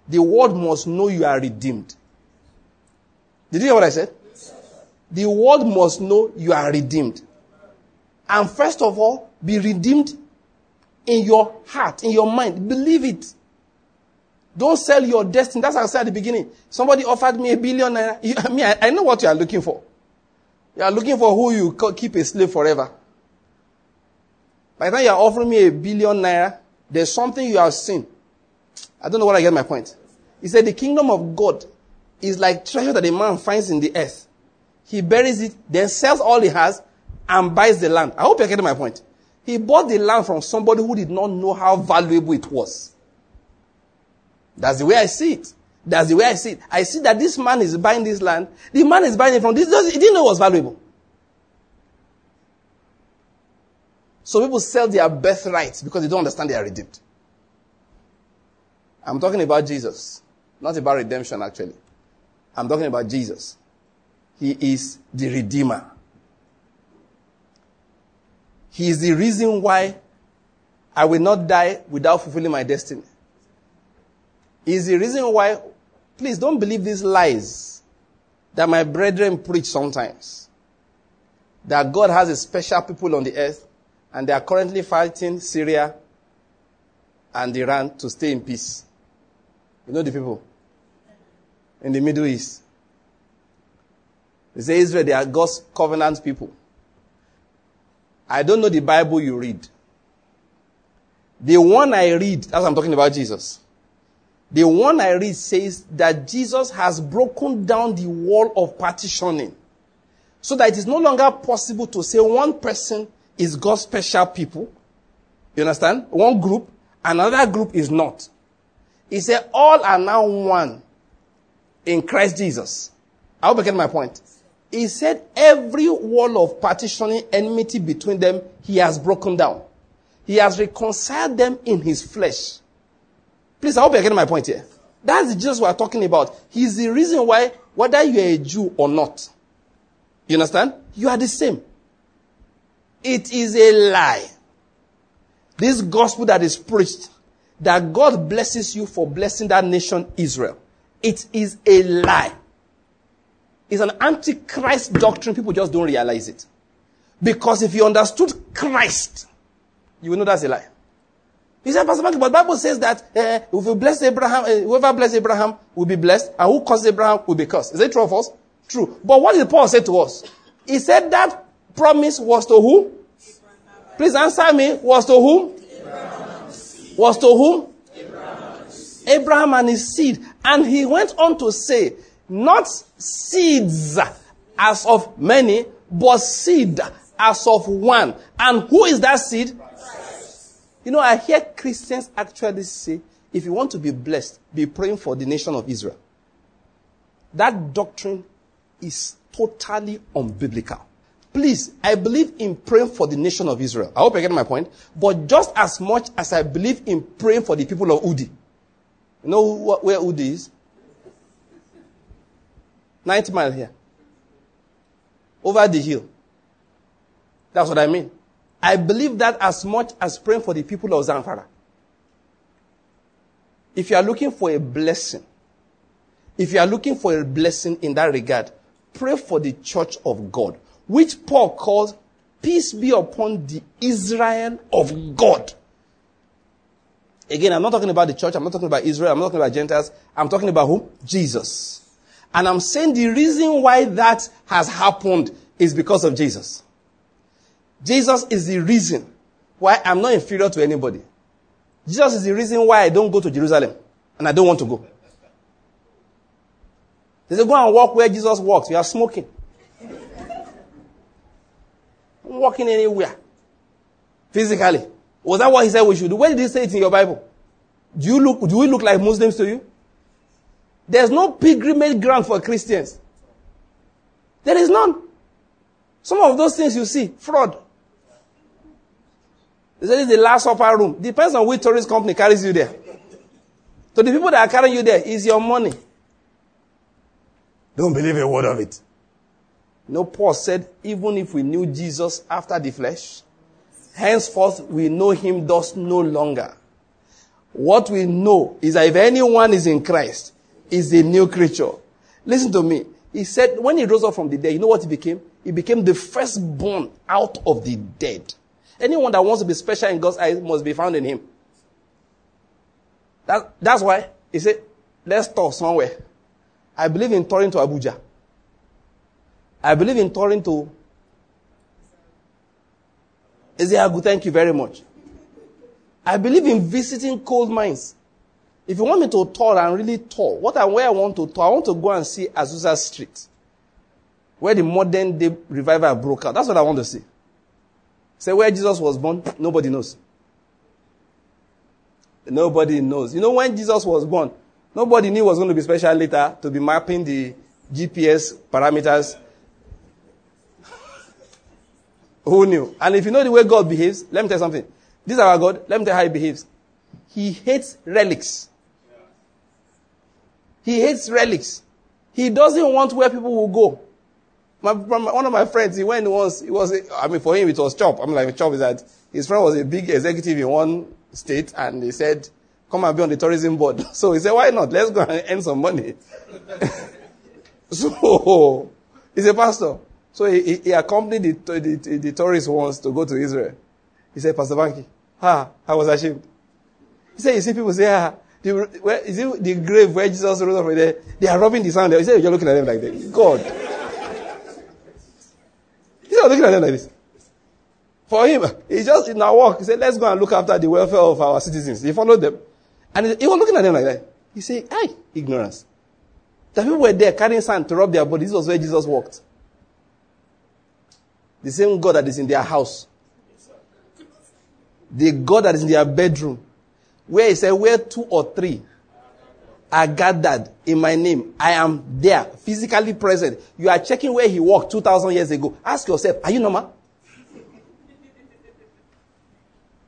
The world must know you are redeemed. Did you hear what I said? The world must know you are redeemed. And first of all, be redeemed in your heart, in your mind. Believe it. Don't sell your destiny. That's what I said at the beginning. Somebody offered me a billion. I mean, I know what you are looking for. You are looking for who you keep a slave forever. By the time you are offering me a billion naira, there's something you have seen. I don't know what I get my point. He said the kingdom of God is like treasure that a man finds in the earth. He buries it, then sells all he has and buys the land. I hope you're getting my point. He bought the land from somebody who did not know how valuable it was. That's the way I see it. That's the way I see it. I see that this man is buying this land. The man is buying it from this. He didn't know it was valuable. So people sell their birthrights because they don't understand they are redeemed. I'm talking about Jesus, not about redemption actually. I'm talking about Jesus. He is the Redeemer. He is the reason why I will not die without fulfilling my destiny. He is the reason why, please don't believe these lies that my brethren preach sometimes. That God has a special people on the earth and they are currently fighting Syria and Iran to stay in peace. You know the people? in the Middle East. They say Israel, they are God's covenant people. I don't know the Bible you read. The one I read, what I'm talking about Jesus. The one I read says that Jesus has broken down the wall of partitioning so that it is no longer possible to say one person is God's special people. You understand? One group, another group is not. He said all are now one in Christ Jesus. I hope I get my point. He said every wall of partitioning enmity between them, he has broken down. He has reconciled them in his flesh. Please, I hope you're getting my point here. That's just what we're talking about. He's the reason why, whether you're a Jew or not, you understand? You are the same. It is a lie. This gospel that is preached, that God blesses you for blessing that nation Israel, it is a lie. It's an antichrist doctrine. People just don't realize it. Because if you understood Christ, you will know that's a lie. He said, Pastor Mark, but Bible says that uh, if you bless Abraham, uh, whoever bless Abraham will be blessed, and who curses Abraham will be cursed. Is it true of us? True. But what did Paul say to us? He said that promise was to who? Please answer me. Was to whom? Was to whom? Abraham and his seed. And he went on to say, not seeds as of many, but seed as of one. And who is that seed? You know, I hear Christians actually say, if you want to be blessed, be praying for the nation of Israel. That doctrine is totally unbiblical. Please, I believe in praying for the nation of Israel. I hope you get my point. But just as much as I believe in praying for the people of Udi. You know where Udi is? 90 miles here. Over the hill. That's what I mean. I believe that as much as praying for the people of Zamfara. If you are looking for a blessing, if you are looking for a blessing in that regard, pray for the church of God, which Paul calls peace be upon the Israel of God. Again, I'm not talking about the church, I'm not talking about Israel, I'm not talking about Gentiles, I'm talking about who? Jesus. And I'm saying the reason why that has happened is because of Jesus. Jesus is the reason why I'm not inferior to anybody. Jesus is the reason why I don't go to Jerusalem and I don't want to go. They say, go and walk where Jesus walks. You are smoking. I'm walking anywhere. Physically. Was that what he said we should do? Where did he say it in your Bible? Do you look, do we look like Muslims to you? There's no pilgrimage ground for Christians. There is none. Some of those things you see, fraud. They say it's the last upper room. Depends on which tourist company carries you there. So the people that are carrying you there, is your money. Don't believe a word of it. no, Paul said, even if we knew Jesus after the flesh, henceforth we know him thus no longer. What we know is that if anyone is in Christ, is a new creature. Listen to me. He said, when he rose up from the dead, you know what he became? He became the firstborn out of the dead. Anyone that wants to be special in God's eyes must be found in him. That, that's why he said, let's talk somewhere. I believe in touring to Abuja. I believe in touring to Ezeagu. Thank you very much. I believe in visiting coal mines. If you want me to tour and really tour, what I, where I want to tour, I want to go and see Azusa Street, where the modern day revival broke out. That's what I want to see. Say where Jesus was born, nobody knows. Nobody knows. You know when Jesus was born, nobody knew was going to be special later to be mapping the GPS parameters. Who knew? And if you know the way God behaves, let me tell you something. This is our God. Let me tell you how he behaves. He hates relics. He hates relics. He doesn't want where people will go. My, one of my friends, he went once, he was, I mean, for him it was chop. I'm like, chop is that his friend was a big executive in one state and he said, come and be on the tourism board. So he said, why not? Let's go and earn some money. so, he's a pastor. So he, he accompanied the, the, the, tourists once to go to Israel. He said, Pastor Banky, ah, I was ashamed. He said, you see people say, ah, the, where, is it the grave where Jesus rose up there? They are rubbing the sand there. He said, you're looking at them like that. God. He said, looking at them like this. For him, he just in our walk, he said, let's go and look after the welfare of our citizens. He followed them. And he, he was looking at them like that. He said, hey, ignorance. The people were there carrying sand to rub their bodies. This was where Jesus walked. The same God that is in their house. The God that is in their bedroom. Where he said, where two or three are gathered in my name, I am there, physically present. You are checking where he walked 2,000 years ago. Ask yourself, are you normal?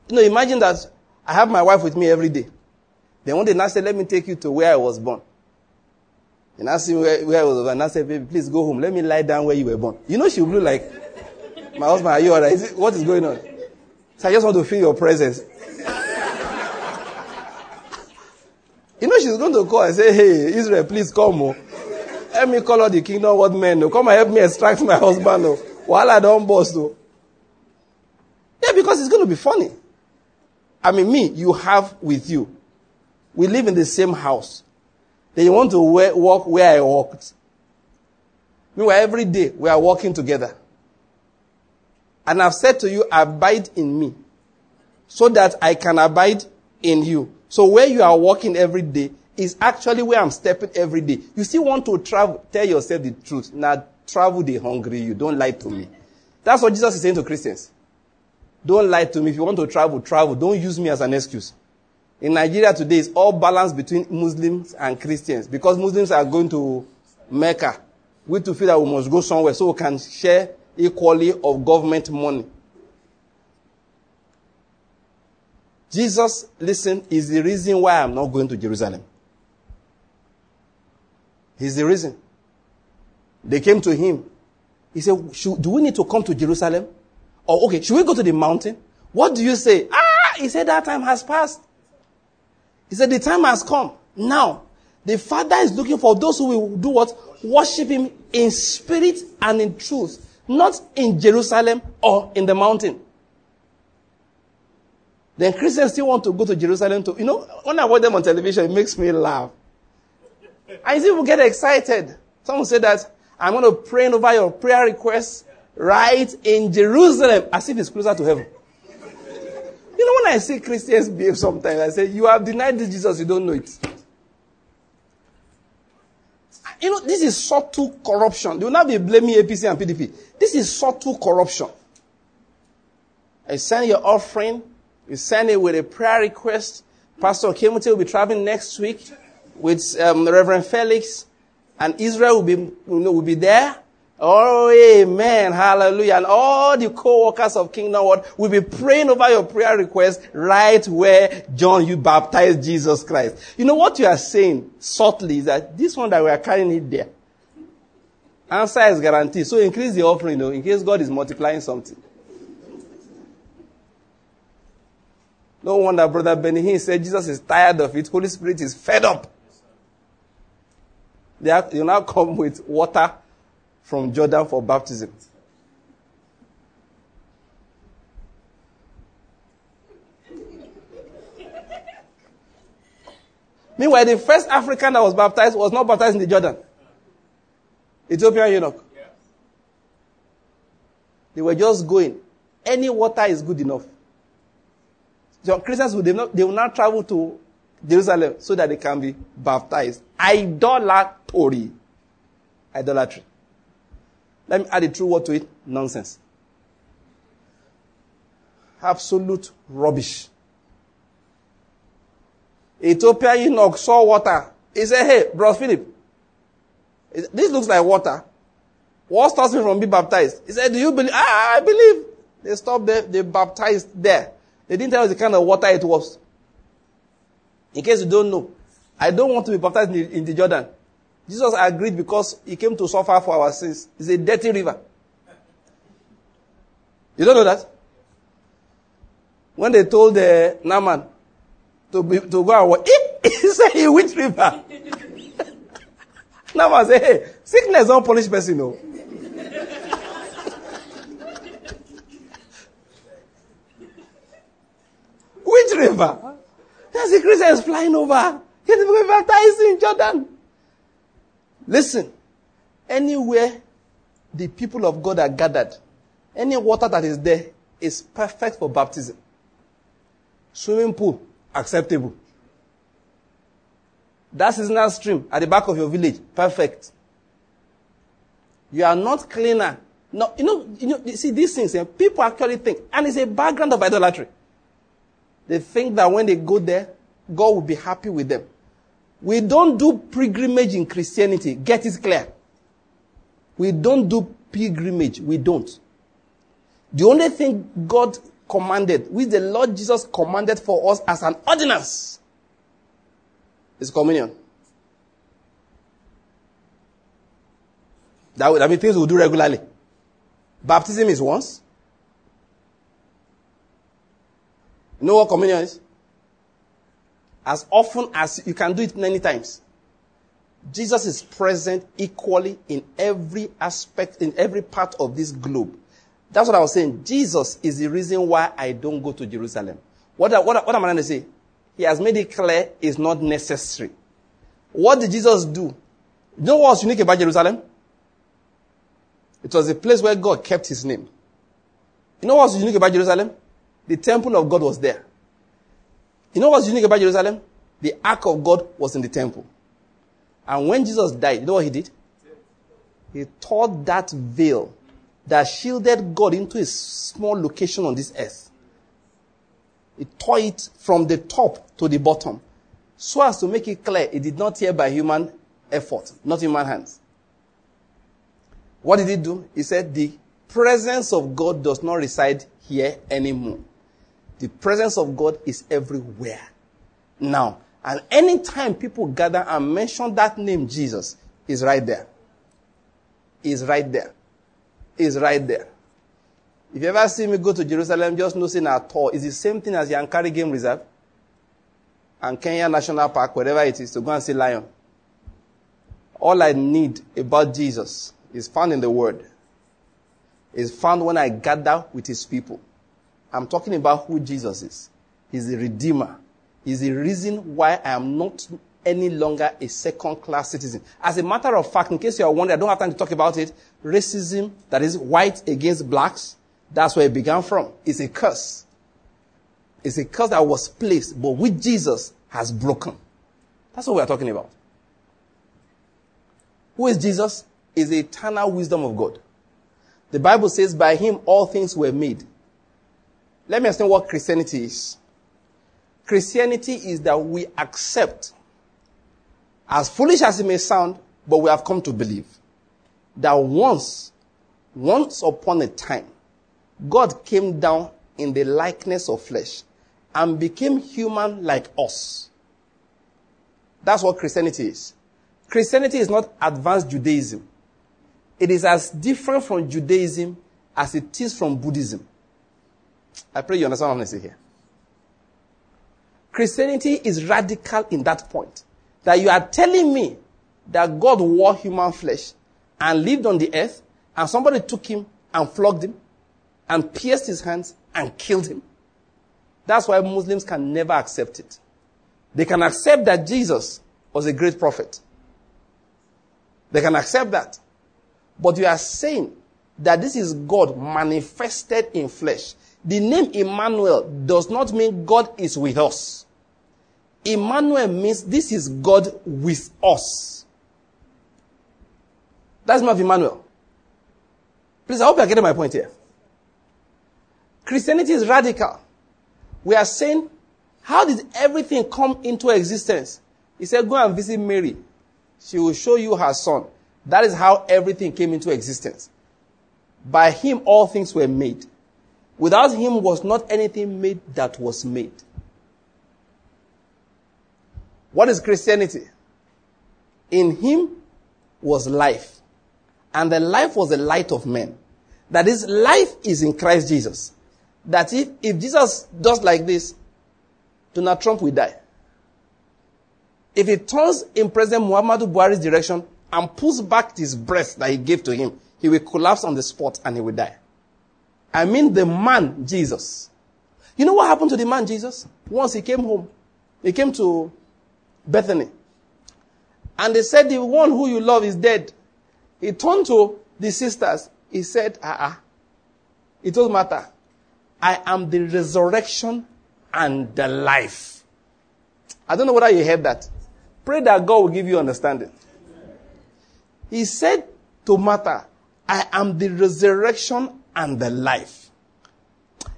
You know, imagine that I have my wife with me every day. Then one day now said, let me take you to where I was born. And I see where, where I was born. And I said, baby, please go home. Let me lie down where you were born. You know, she blew like, my husband, are you alright? What is going on? So I just want to feel your presence. You know, she's going to call and say, hey, Israel, please come. Oh. Help me call out the kingdom what men. Oh. Come and help me extract my husband. Oh. While I don't boss. Oh. Yeah, because it's going to be funny. I mean, me, you have with you. We live in the same house. Then you want to wa- walk where I walked. Meanwhile, every day we are walking together. And I've said to you, abide in me, so that I can abide in you. So where you are walking every day is actually where I'm stepping every day. You still want to travel, tell yourself the truth. Now, travel the hungry you. Don't lie to me. That's what Jesus is saying to Christians. Don't lie to me. If you want to travel, travel. Don't use me as an excuse. In Nigeria today, it's all balance between Muslims and Christians because Muslims are going to Mecca. We to feel that we must go somewhere so we can share equally of government money. Jesus, listen, is the reason why I'm not going to Jerusalem. He's the reason. They came to him. He said, "Should- Do we need to come to Jerusalem? Or, okay, should we go to the mountain? What do you say? Ah, he said, That time has passed. He said, The time has come. Now, the Father is looking for those who will do what? Worship Him in spirit and in truth, not in Jerusalem or in the mountain. Then Christians still want to go to Jerusalem to, you know, when I watch them on television, it makes me laugh. I see people get excited. Someone said that I'm going to pray over your prayer requests right in Jerusalem as if it's closer to heaven. You know, when I see Christians behave sometimes, I say, You have denied this Jesus, you don't know it. You know, this is subtle corruption. Will not be blaming APC and PDP. This is subtle corruption. I send your offering, you send it with a prayer request. Pastor Kemote will be traveling next week with um, Reverend Felix, and Israel will be, you know, will be there. Oh, amen. Hallelujah. And all the co-workers of Kingdom World will be praying over your prayer request right where John, you baptized Jesus Christ. You know what you are saying subtly is that this one that we are carrying it there. Answer is guaranteed. So increase the offering, know, in case God is multiplying something. No wonder Brother Benny Hinn said Jesus is tired of it. Holy Spirit is fed up. They are, you now come with water from Jordan for baptism. Meanwhile, the first African that was baptized was not baptized in the Jordan. Ethiopian eunuch. They were just going. Any water is good enough. So Christians will, they, not, they will not travel to Jerusalem so that they can be baptized. Idolatry. Idolatry. Let me add a true word to it. Nonsense. Absolute rubbish. Ethiopia eunuch saw water. He said, hey, bro Philip, this looks like water. What stops me from being baptized? He said, do you believe? Ah, I believe. They stopped there. They baptized there. They didn't tell us the kind of water it was. In case you don't know, I don't want to be baptized in the, in the Jordan. Jesus agreed because he came to suffer for our sins. It's a dirty river. You don't know that? When they told uh, Naaman to, be, to go and walk, he, he said, which river? Naaman said, hey, sickness don't punish person, no. Which river? There's the Christians flying over. He's going baptized in Jordan. Listen, anywhere the people of God are gathered, any water that is there is perfect for baptism. Swimming pool, acceptable. That seasonal stream at the back of your village, perfect. You are not cleaner. No, you know, you know, you see these things, eh, people actually think, and it's a background of idolatry. They think that when they go there, God will be happy with them. We don't do pilgrimage in Christianity. Get it clear. We don't do pilgrimage. We don't. The only thing God commanded, which the Lord Jesus commanded for us as an ordinance, is communion. That, would, things we do regularly. Baptism is once. You know what communion is? As often as you can do it many times. Jesus is present equally in every aspect, in every part of this globe. That's what I was saying. Jesus is the reason why I don't go to Jerusalem. What, what, what am I trying to say? He has made it clear it's not necessary. What did Jesus do? You know what was unique about Jerusalem? It was a place where God kept his name. You know what's unique about Jerusalem? The temple of God was there. You know what's unique about Jerusalem? The ark of God was in the temple. And when Jesus died, you know what he did? He tore that veil that shielded God into a small location on this earth. He tore it from the top to the bottom. So as to make it clear, it did not tear by human effort, not human hands. What did he do? He said, the presence of God does not reside here anymore. The presence of God is everywhere. Now, and anytime people gather and mention that name Jesus, is right there. Is right there. Is right there. If you ever see me go to Jerusalem, just noticing at all, it's the same thing as Yankari Game Reserve and Kenya National Park, wherever it is, to go and see lion. All I need about Jesus is found in the Word. Is found when I gather with His people. I'm talking about who Jesus is. He's the Redeemer. He's the reason why I am not any longer a second class citizen. As a matter of fact, in case you are wondering, I don't have time to talk about it. Racism, that is white against blacks, that's where it began from. It's a curse. It's a curse that was placed, but with Jesus has broken. That's what we are talking about. Who is Jesus? Is the eternal wisdom of God. The Bible says, by him all things were made. Let me explain what Christianity is. Christianity is that we accept, as foolish as it may sound, but we have come to believe, that once, once upon a time, God came down in the likeness of flesh and became human like us. That's what Christianity is. Christianity is not advanced Judaism. It is as different from Judaism as it is from Buddhism. I pray you understand what I'm saying here. Christianity is radical in that point. That you are telling me that God wore human flesh and lived on the earth and somebody took him and flogged him and pierced his hands and killed him. That's why Muslims can never accept it. They can accept that Jesus was a great prophet. They can accept that. But you are saying that this is God manifested in flesh. The name Emmanuel does not mean God is with us. Emmanuel means this is God with us. That's not Emmanuel. Please, I hope you're getting my point here. Christianity is radical. We are saying, how did everything come into existence? He said, go and visit Mary. She will show you her son. That is how everything came into existence. By him, all things were made. Without him was not anything made that was made. What is Christianity? In him was life. And the life was the light of men. That is, life is in Christ Jesus. That if, if Jesus does like this, Donald Trump will die. If he turns in President Muhammadu Buhari's direction and pulls back his breath that he gave to him, he will collapse on the spot and he will die. I mean the man Jesus. You know what happened to the man Jesus? Once he came home, he came to Bethany. And they said, the one who you love is dead. He turned to the sisters. He said, ah, ah. It doesn't matter. I am the resurrection and the life. I don't know whether you heard that. Pray that God will give you understanding. He said to Martha, I am the resurrection and the life.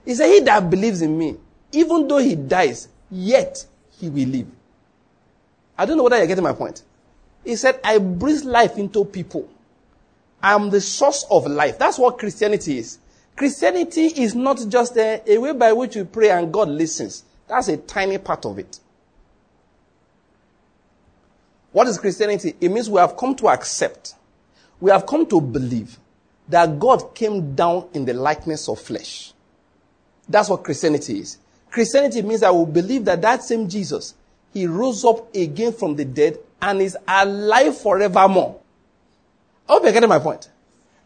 He said, He that believes in me, even though he dies, yet he will live. I don't know whether you're getting my point. He said, I breathe life into people. I am the source of life. That's what Christianity is. Christianity is not just a, a way by which we pray and God listens. That's a tiny part of it. What is Christianity? It means we have come to accept, we have come to believe that God came down in the likeness of flesh. That's what Christianity is. Christianity means that we believe that that same Jesus, he rose up again from the dead and is alive forevermore. I hope you're getting my point.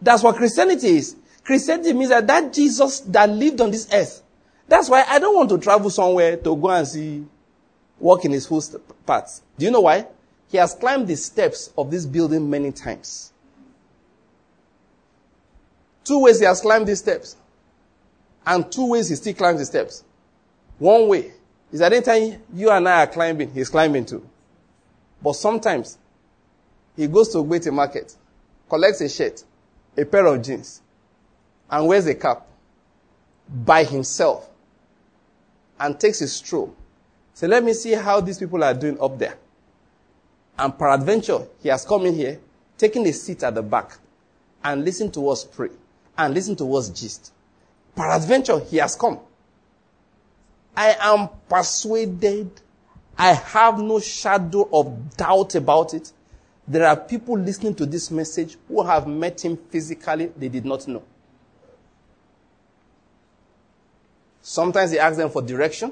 That's what Christianity is. Christianity means that that Jesus that lived on this earth. That's why I don't want to travel somewhere to go and see, walk in his footsteps. Do you know why? He has climbed the steps of this building many times. Two ways he has climbed these steps. And two ways he still climbs the steps. One way is that anytime you and I are climbing, he's climbing too. But sometimes he goes to Ogbete market, collects a shirt, a pair of jeans, and wears a cap by himself and takes a stroll. So let me see how these people are doing up there. And peradventure, he has come in here, taken a seat at the back, and listened to us pray, and listen to what's gist. Peradventure, he has come. I am persuaded, I have no shadow of doubt about it. There are people listening to this message who have met him physically, they did not know. Sometimes he asks them for direction.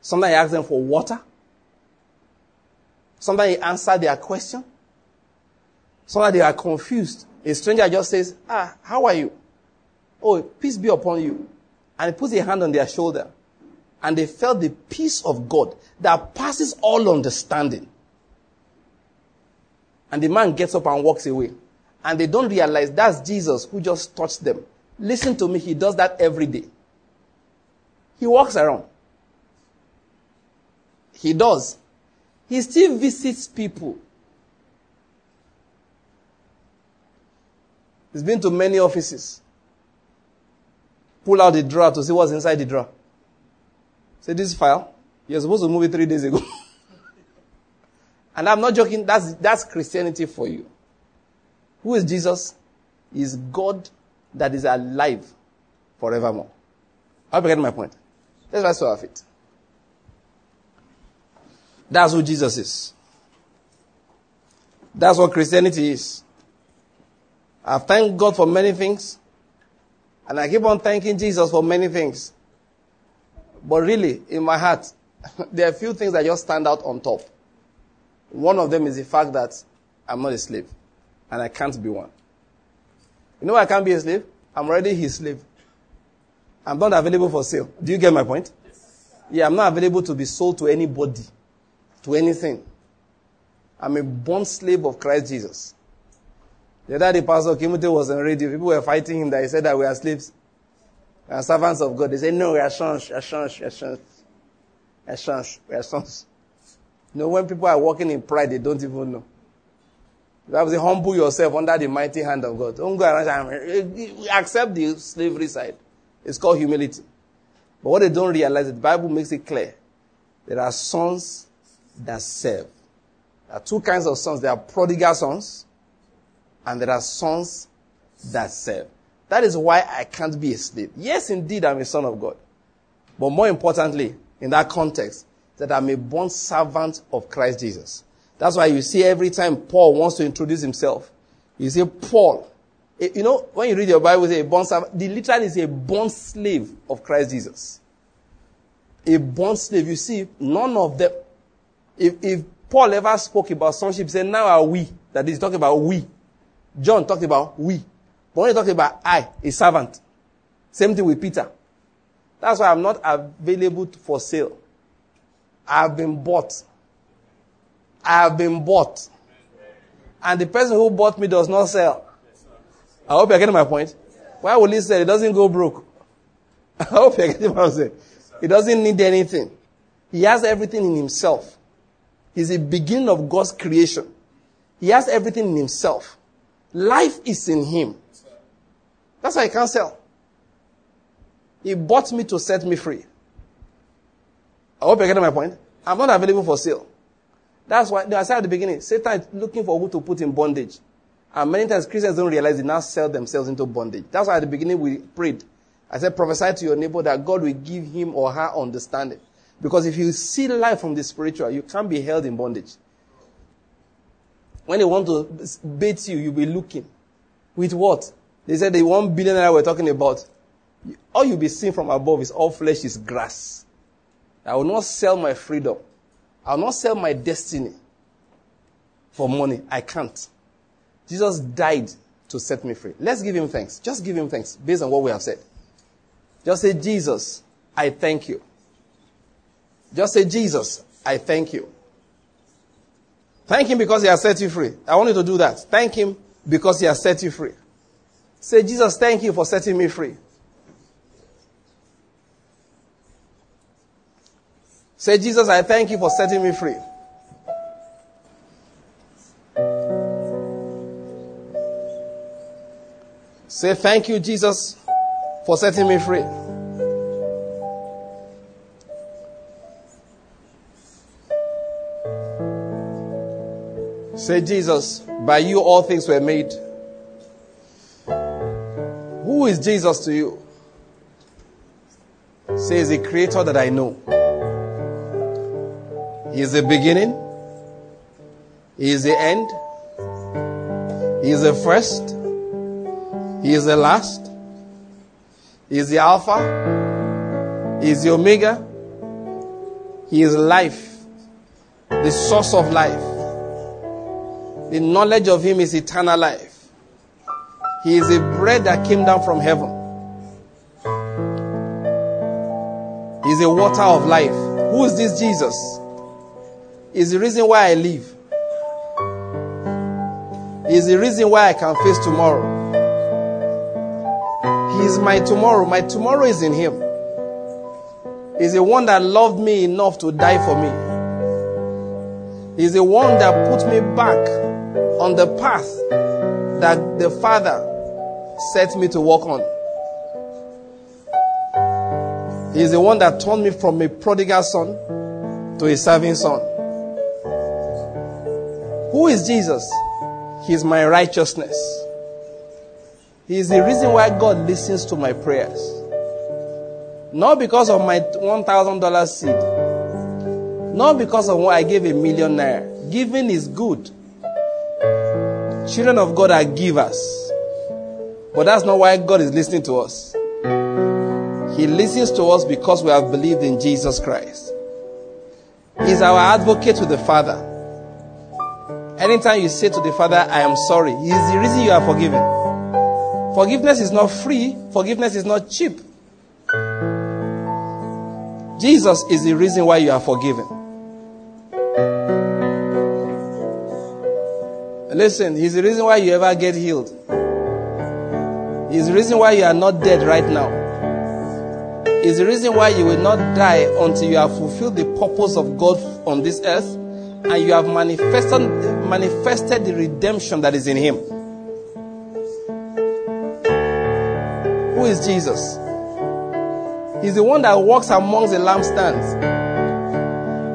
Sometimes he asks them for water. Sometimes he answers their question. Sometimes they are confused. A stranger just says, Ah, how are you? Oh, peace be upon you. And he puts a hand on their shoulder. And they felt the peace of God that passes all understanding. And the man gets up and walks away. And they don't realize that's Jesus who just touched them. Listen to me, he does that every day. He walks around. He does. He still visits people. He's been to many offices. Pull out the drawer to see what's inside the drawer. Say, this file, you're supposed to move it three days ago. and I'm not joking, that's, that's Christianity for you. Who is Jesus? Is God that is alive forevermore. I hope you my point. Let's rise to our feet. That's who Jesus is. That's what Christianity is. I've thanked God for many things. And I keep on thanking Jesus for many things. But really, in my heart, there are a few things that just stand out on top. One of them is the fact that I'm not a slave. And I can't be one. You know I can't be a slave? I'm already his slave. I'm not available for sale. Do you get my point? Yeah, I'm not available to be sold to anybody, to anything. I'm a born slave of Christ Jesus. The other day, Pastor Kimothy was on radio. People were fighting him that he said that we are slaves. We are servants of God. They said, no, we are sons, we are sons, we are sons. We are sons, we are sons. You know, when people are walking in pride, they don't even know. You have to humble yourself under the mighty hand of God. Don't go around accept the slavery side. It's called humility. But what they don't realize, the Bible makes it clear. There are sons that serve. There are two kinds of sons. There are prodigal sons, and there are sons that serve. That is why I can't be a slave. Yes, indeed, I'm a son of God. But more importantly, in that context, that I'm a born servant of Christ Jesus. That's why you see every time Paul wants to introduce himself, you see Paul. Eh, you know, when you read your Bible, say a born servant, the literal is a born slave of Christ Jesus. A born slave. You see, none of them, if, if Paul ever spoke about sonship, he said, now are we. That he's talking about we. John talked about we. But when he talked about I, a servant. Same thing with Peter. That's why I'm not available for sale. I've been bought. I have been bought. And the person who bought me does not sell. I hope you're getting my point. Why will he sell? He doesn't go broke. I hope you're getting what I'm saying. He doesn't need anything. He has everything in himself. He's the beginning of God's creation. He has everything in himself. Life is in him. That's why he can't sell. He bought me to set me free. I hope you're getting my point. I'm not available for sale. That's why I said at the beginning, Satan is looking for who to put in bondage. And many times Christians don't realize they now sell themselves into bondage. That's why at the beginning we prayed. I said, prophesy to your neighbor that God will give him or her understanding. Because if you see life from the spiritual, you can't be held in bondage. When they want to bait you, you'll be looking. With what? They said the one billion that we're talking about. All you'll be seeing from above is all flesh is grass. I will not sell my freedom. I will not sell my destiny for money. I can't. Jesus died to set me free. Let's give him thanks. Just give him thanks based on what we have said. Just say, Jesus, I thank you. Just say, Jesus, I thank you. Thank him because he has set you free. I want you to do that. Thank him because he has set you free. Say, Jesus, thank you for setting me free. Say, Jesus, I thank you for setting me free. Say, thank you, Jesus, for setting me free. Say, Jesus, by you all things were made. Who is Jesus to you? Say, is the creator that I know. He is the beginning. He is the end. He is the first. He is the last. He is the Alpha. He is the Omega. He is life, the source of life. The knowledge of Him is eternal life. He is a bread that came down from heaven. He is a water of life. Who is this Jesus? He is the reason why I live. He is the reason why I can face tomorrow. He is my tomorrow. My tomorrow is in Him. He's the one that loved me enough to die for me. He's the one that put me back on the path that the Father set me to walk on. He's the one that turned me from a prodigal son to a serving son. Who is Jesus? He's my righteousness. He is the reason why God listens to my prayers. Not because of my $1,000 seed. Not because of what I gave a millionaire. Giving is good. Children of God are givers. But that's not why God is listening to us. He listens to us because we have believed in Jesus Christ. He's our advocate with the Father. Anytime you say to the Father, I am sorry, He is the reason you are forgiven. Forgiveness is not free, forgiveness is not cheap. Jesus is the reason why you are forgiven. Listen, He's the reason why you ever get healed. He's the reason why you are not dead right now. He's the reason why you will not die until you have fulfilled the purpose of God on this earth and you have manifested, manifested the redemption that is in Him. Who is Jesus? He's the one that walks amongst the lampstands.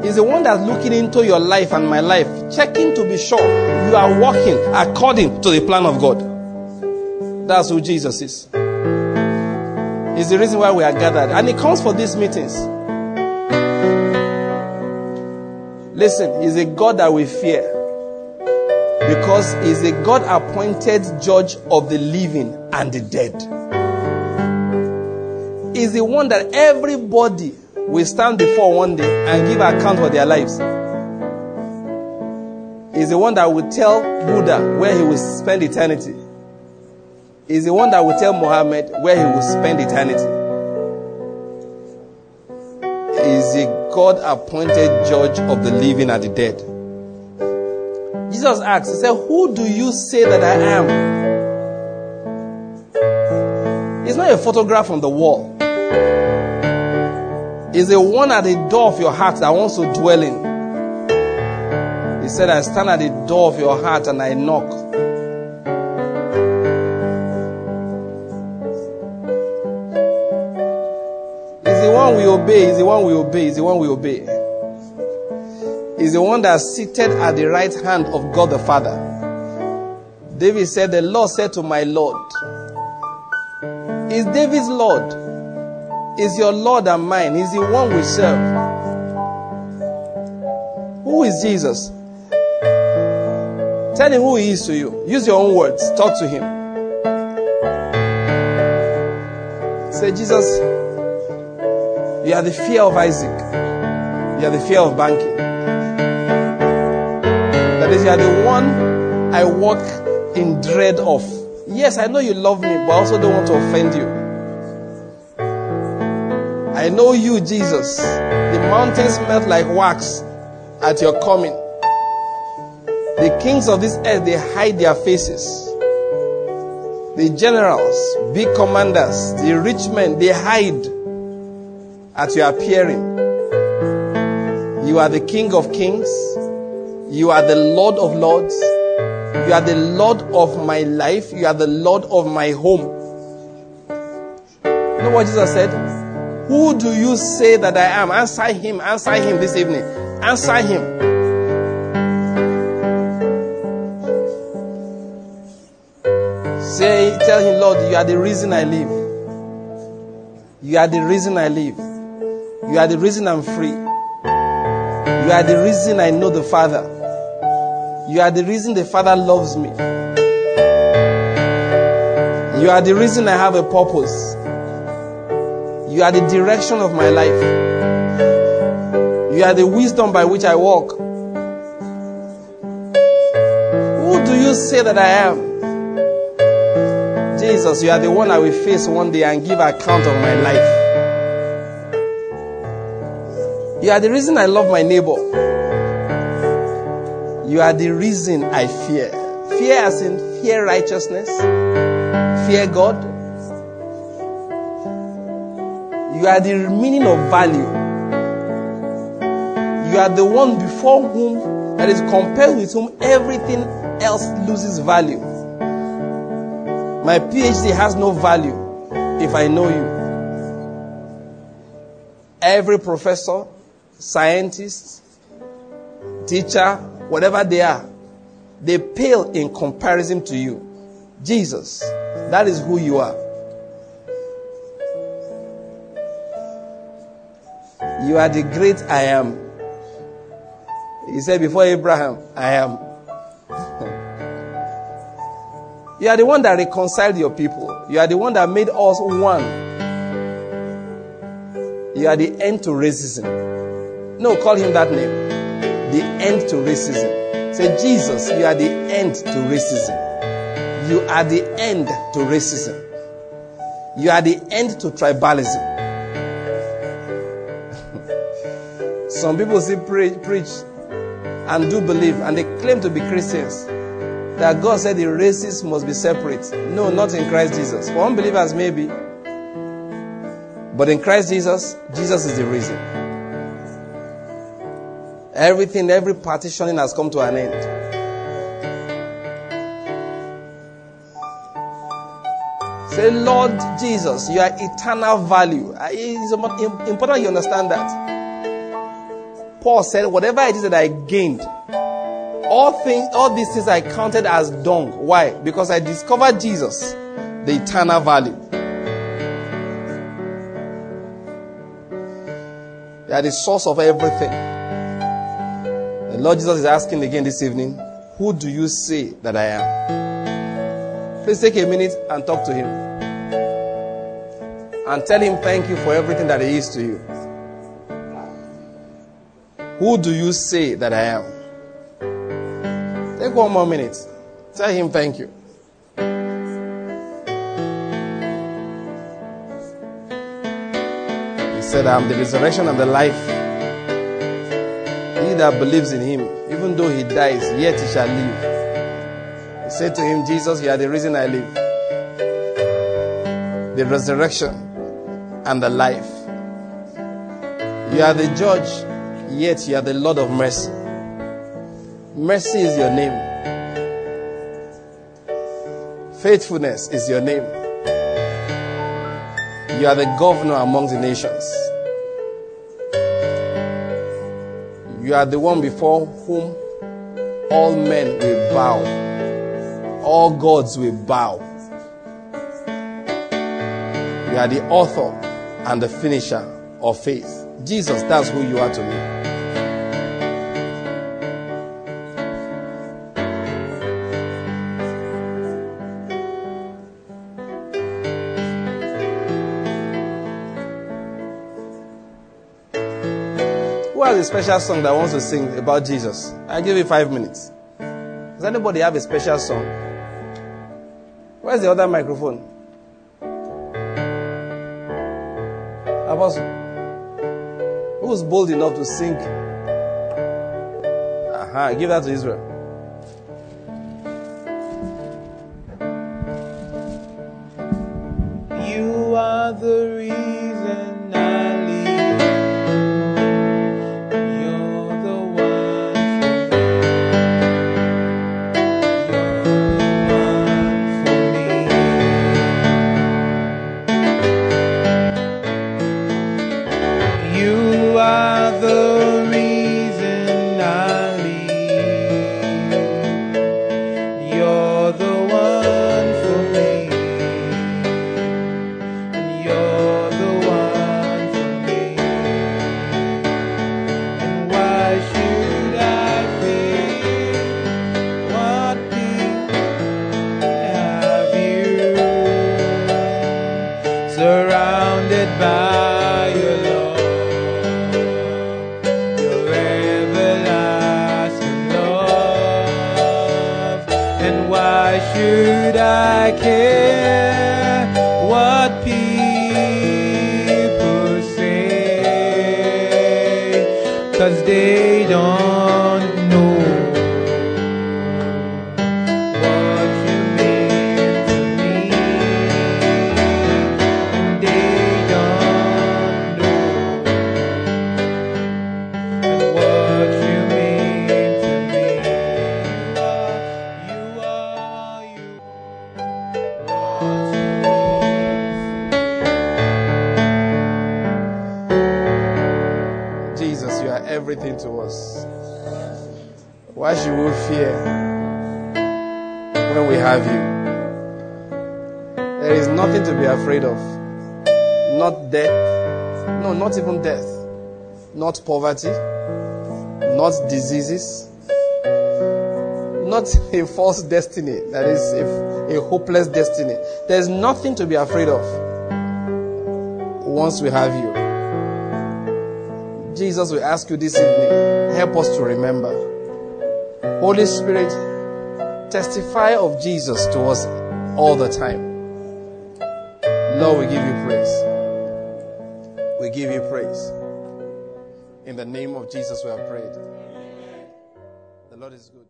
He's the one that's looking into your life and my life, checking to be sure you are walking according to the plan of God. That's who Jesus is. Is the reason why we are gathered. And He comes for these meetings. Listen, He's a God that we fear. Because He's a God appointed judge of the living and the dead. He's the one that everybody will stand before one day and give account for their lives. is the one that will tell Buddha where he will spend eternity. Is the one that will tell Muhammad where he will spend eternity. Is a God appointed judge of the living and the dead. Jesus asked, He said, Who do you say that I am? It's not a photograph on the wall. It's the one at the door of your heart that wants to dwell in. He said, I stand at the door of your heart and I knock. He's the one we obey. He's the one we obey. He's the one we obey. He's the one that's seated at the right hand of God the Father. David said, The Lord said to my Lord, Is David's Lord? Is your Lord and mine? He's the one we serve. Who is Jesus? Tell him who he is to you. Use your own words. Talk to him. Say, Jesus, you are the fear of Isaac. You are the fear of banking. That is, you are the one I walk in dread of. Yes, I know you love me, but I also don't want to offend you. I know you, Jesus. The mountains melt like wax at your coming. The kings of this earth, they hide their faces. The generals, big commanders, the rich men, they hide at your appearing. You are the King of kings. You are the Lord of lords. You are the Lord of my life. You are the Lord of my home. You know what Jesus said? Who do you say that I am? Answer him. Answer him this evening. Answer him. Say, tell him, Lord, you are the reason I live. You are the reason I live. You are the reason I'm free. You are the reason I know the Father. You are the reason the Father loves me. You are the reason I have a purpose. You are the direction of my life. You are the wisdom by which I walk. Who do you say that I am? Jesus, you are the one I will face one day and give account of my life. You are the reason I love my neighbor. You are the reason I fear. Fear as in fear righteousness, fear God. You are the meaning of value. You are the one before whom, that is compared with whom everything else loses value. My PhD has no value if I know you. Every professor, scientist, teacher, whatever they are, they pale in comparison to you. Jesus, that is who you are. You are the great I am. He said before Abraham, I am. you are the one that reconciled your people. You are the one that made us one. You are the end to racism. No, call him that name. The end to racism. Say, Jesus, you are the end to racism. You are the end to racism. You are the end to tribalism. Some people say preach, preach and do believe, and they claim to be Christians. That God said the races must be separate. No, not in Christ Jesus. For unbelievers, maybe. But in Christ Jesus, Jesus is the reason. Everything, every partitioning has come to an end. Say, Lord Jesus, you are eternal value. It's important you understand that. Paul said, whatever it is that I gained, all things, all these things I counted as dung. Why? Because I discovered Jesus, the eternal value. They are the source of everything. The Lord Jesus is asking again this evening, who do you say that I am? Please take a minute and talk to him. And tell him thank you for everything that he is to you. Who do you say that I am? Take one more minute. Tell him thank you. He said, I am the resurrection and the life. He that believes in him, even though he dies, yet he shall live. He said to him, Jesus, you are the reason I live. The resurrection and the life. You are the judge yet you are the Lord of mercy. Mercy is your name. Faithfulness is your name. You are the governor among the nations. You are the one before whom all men will bow, all gods will bow. You are the author and the finisher of faith. Jesus, that's who you are to me. A special song that wants to sing about Jesus? I'll give you five minutes. Does anybody have a special song? Where's the other microphone? Apostle. Who's bold enough to sing? Aha, give that to Israel. You are the reason Not poverty. Not diseases. Not a false destiny. That is a, a hopeless destiny. There's nothing to be afraid of once we have you. Jesus, will ask you this evening, help us to remember. Holy Spirit, testify of Jesus to us all the time. Lord, we give you of Jesus, we have prayed. The Lord is good.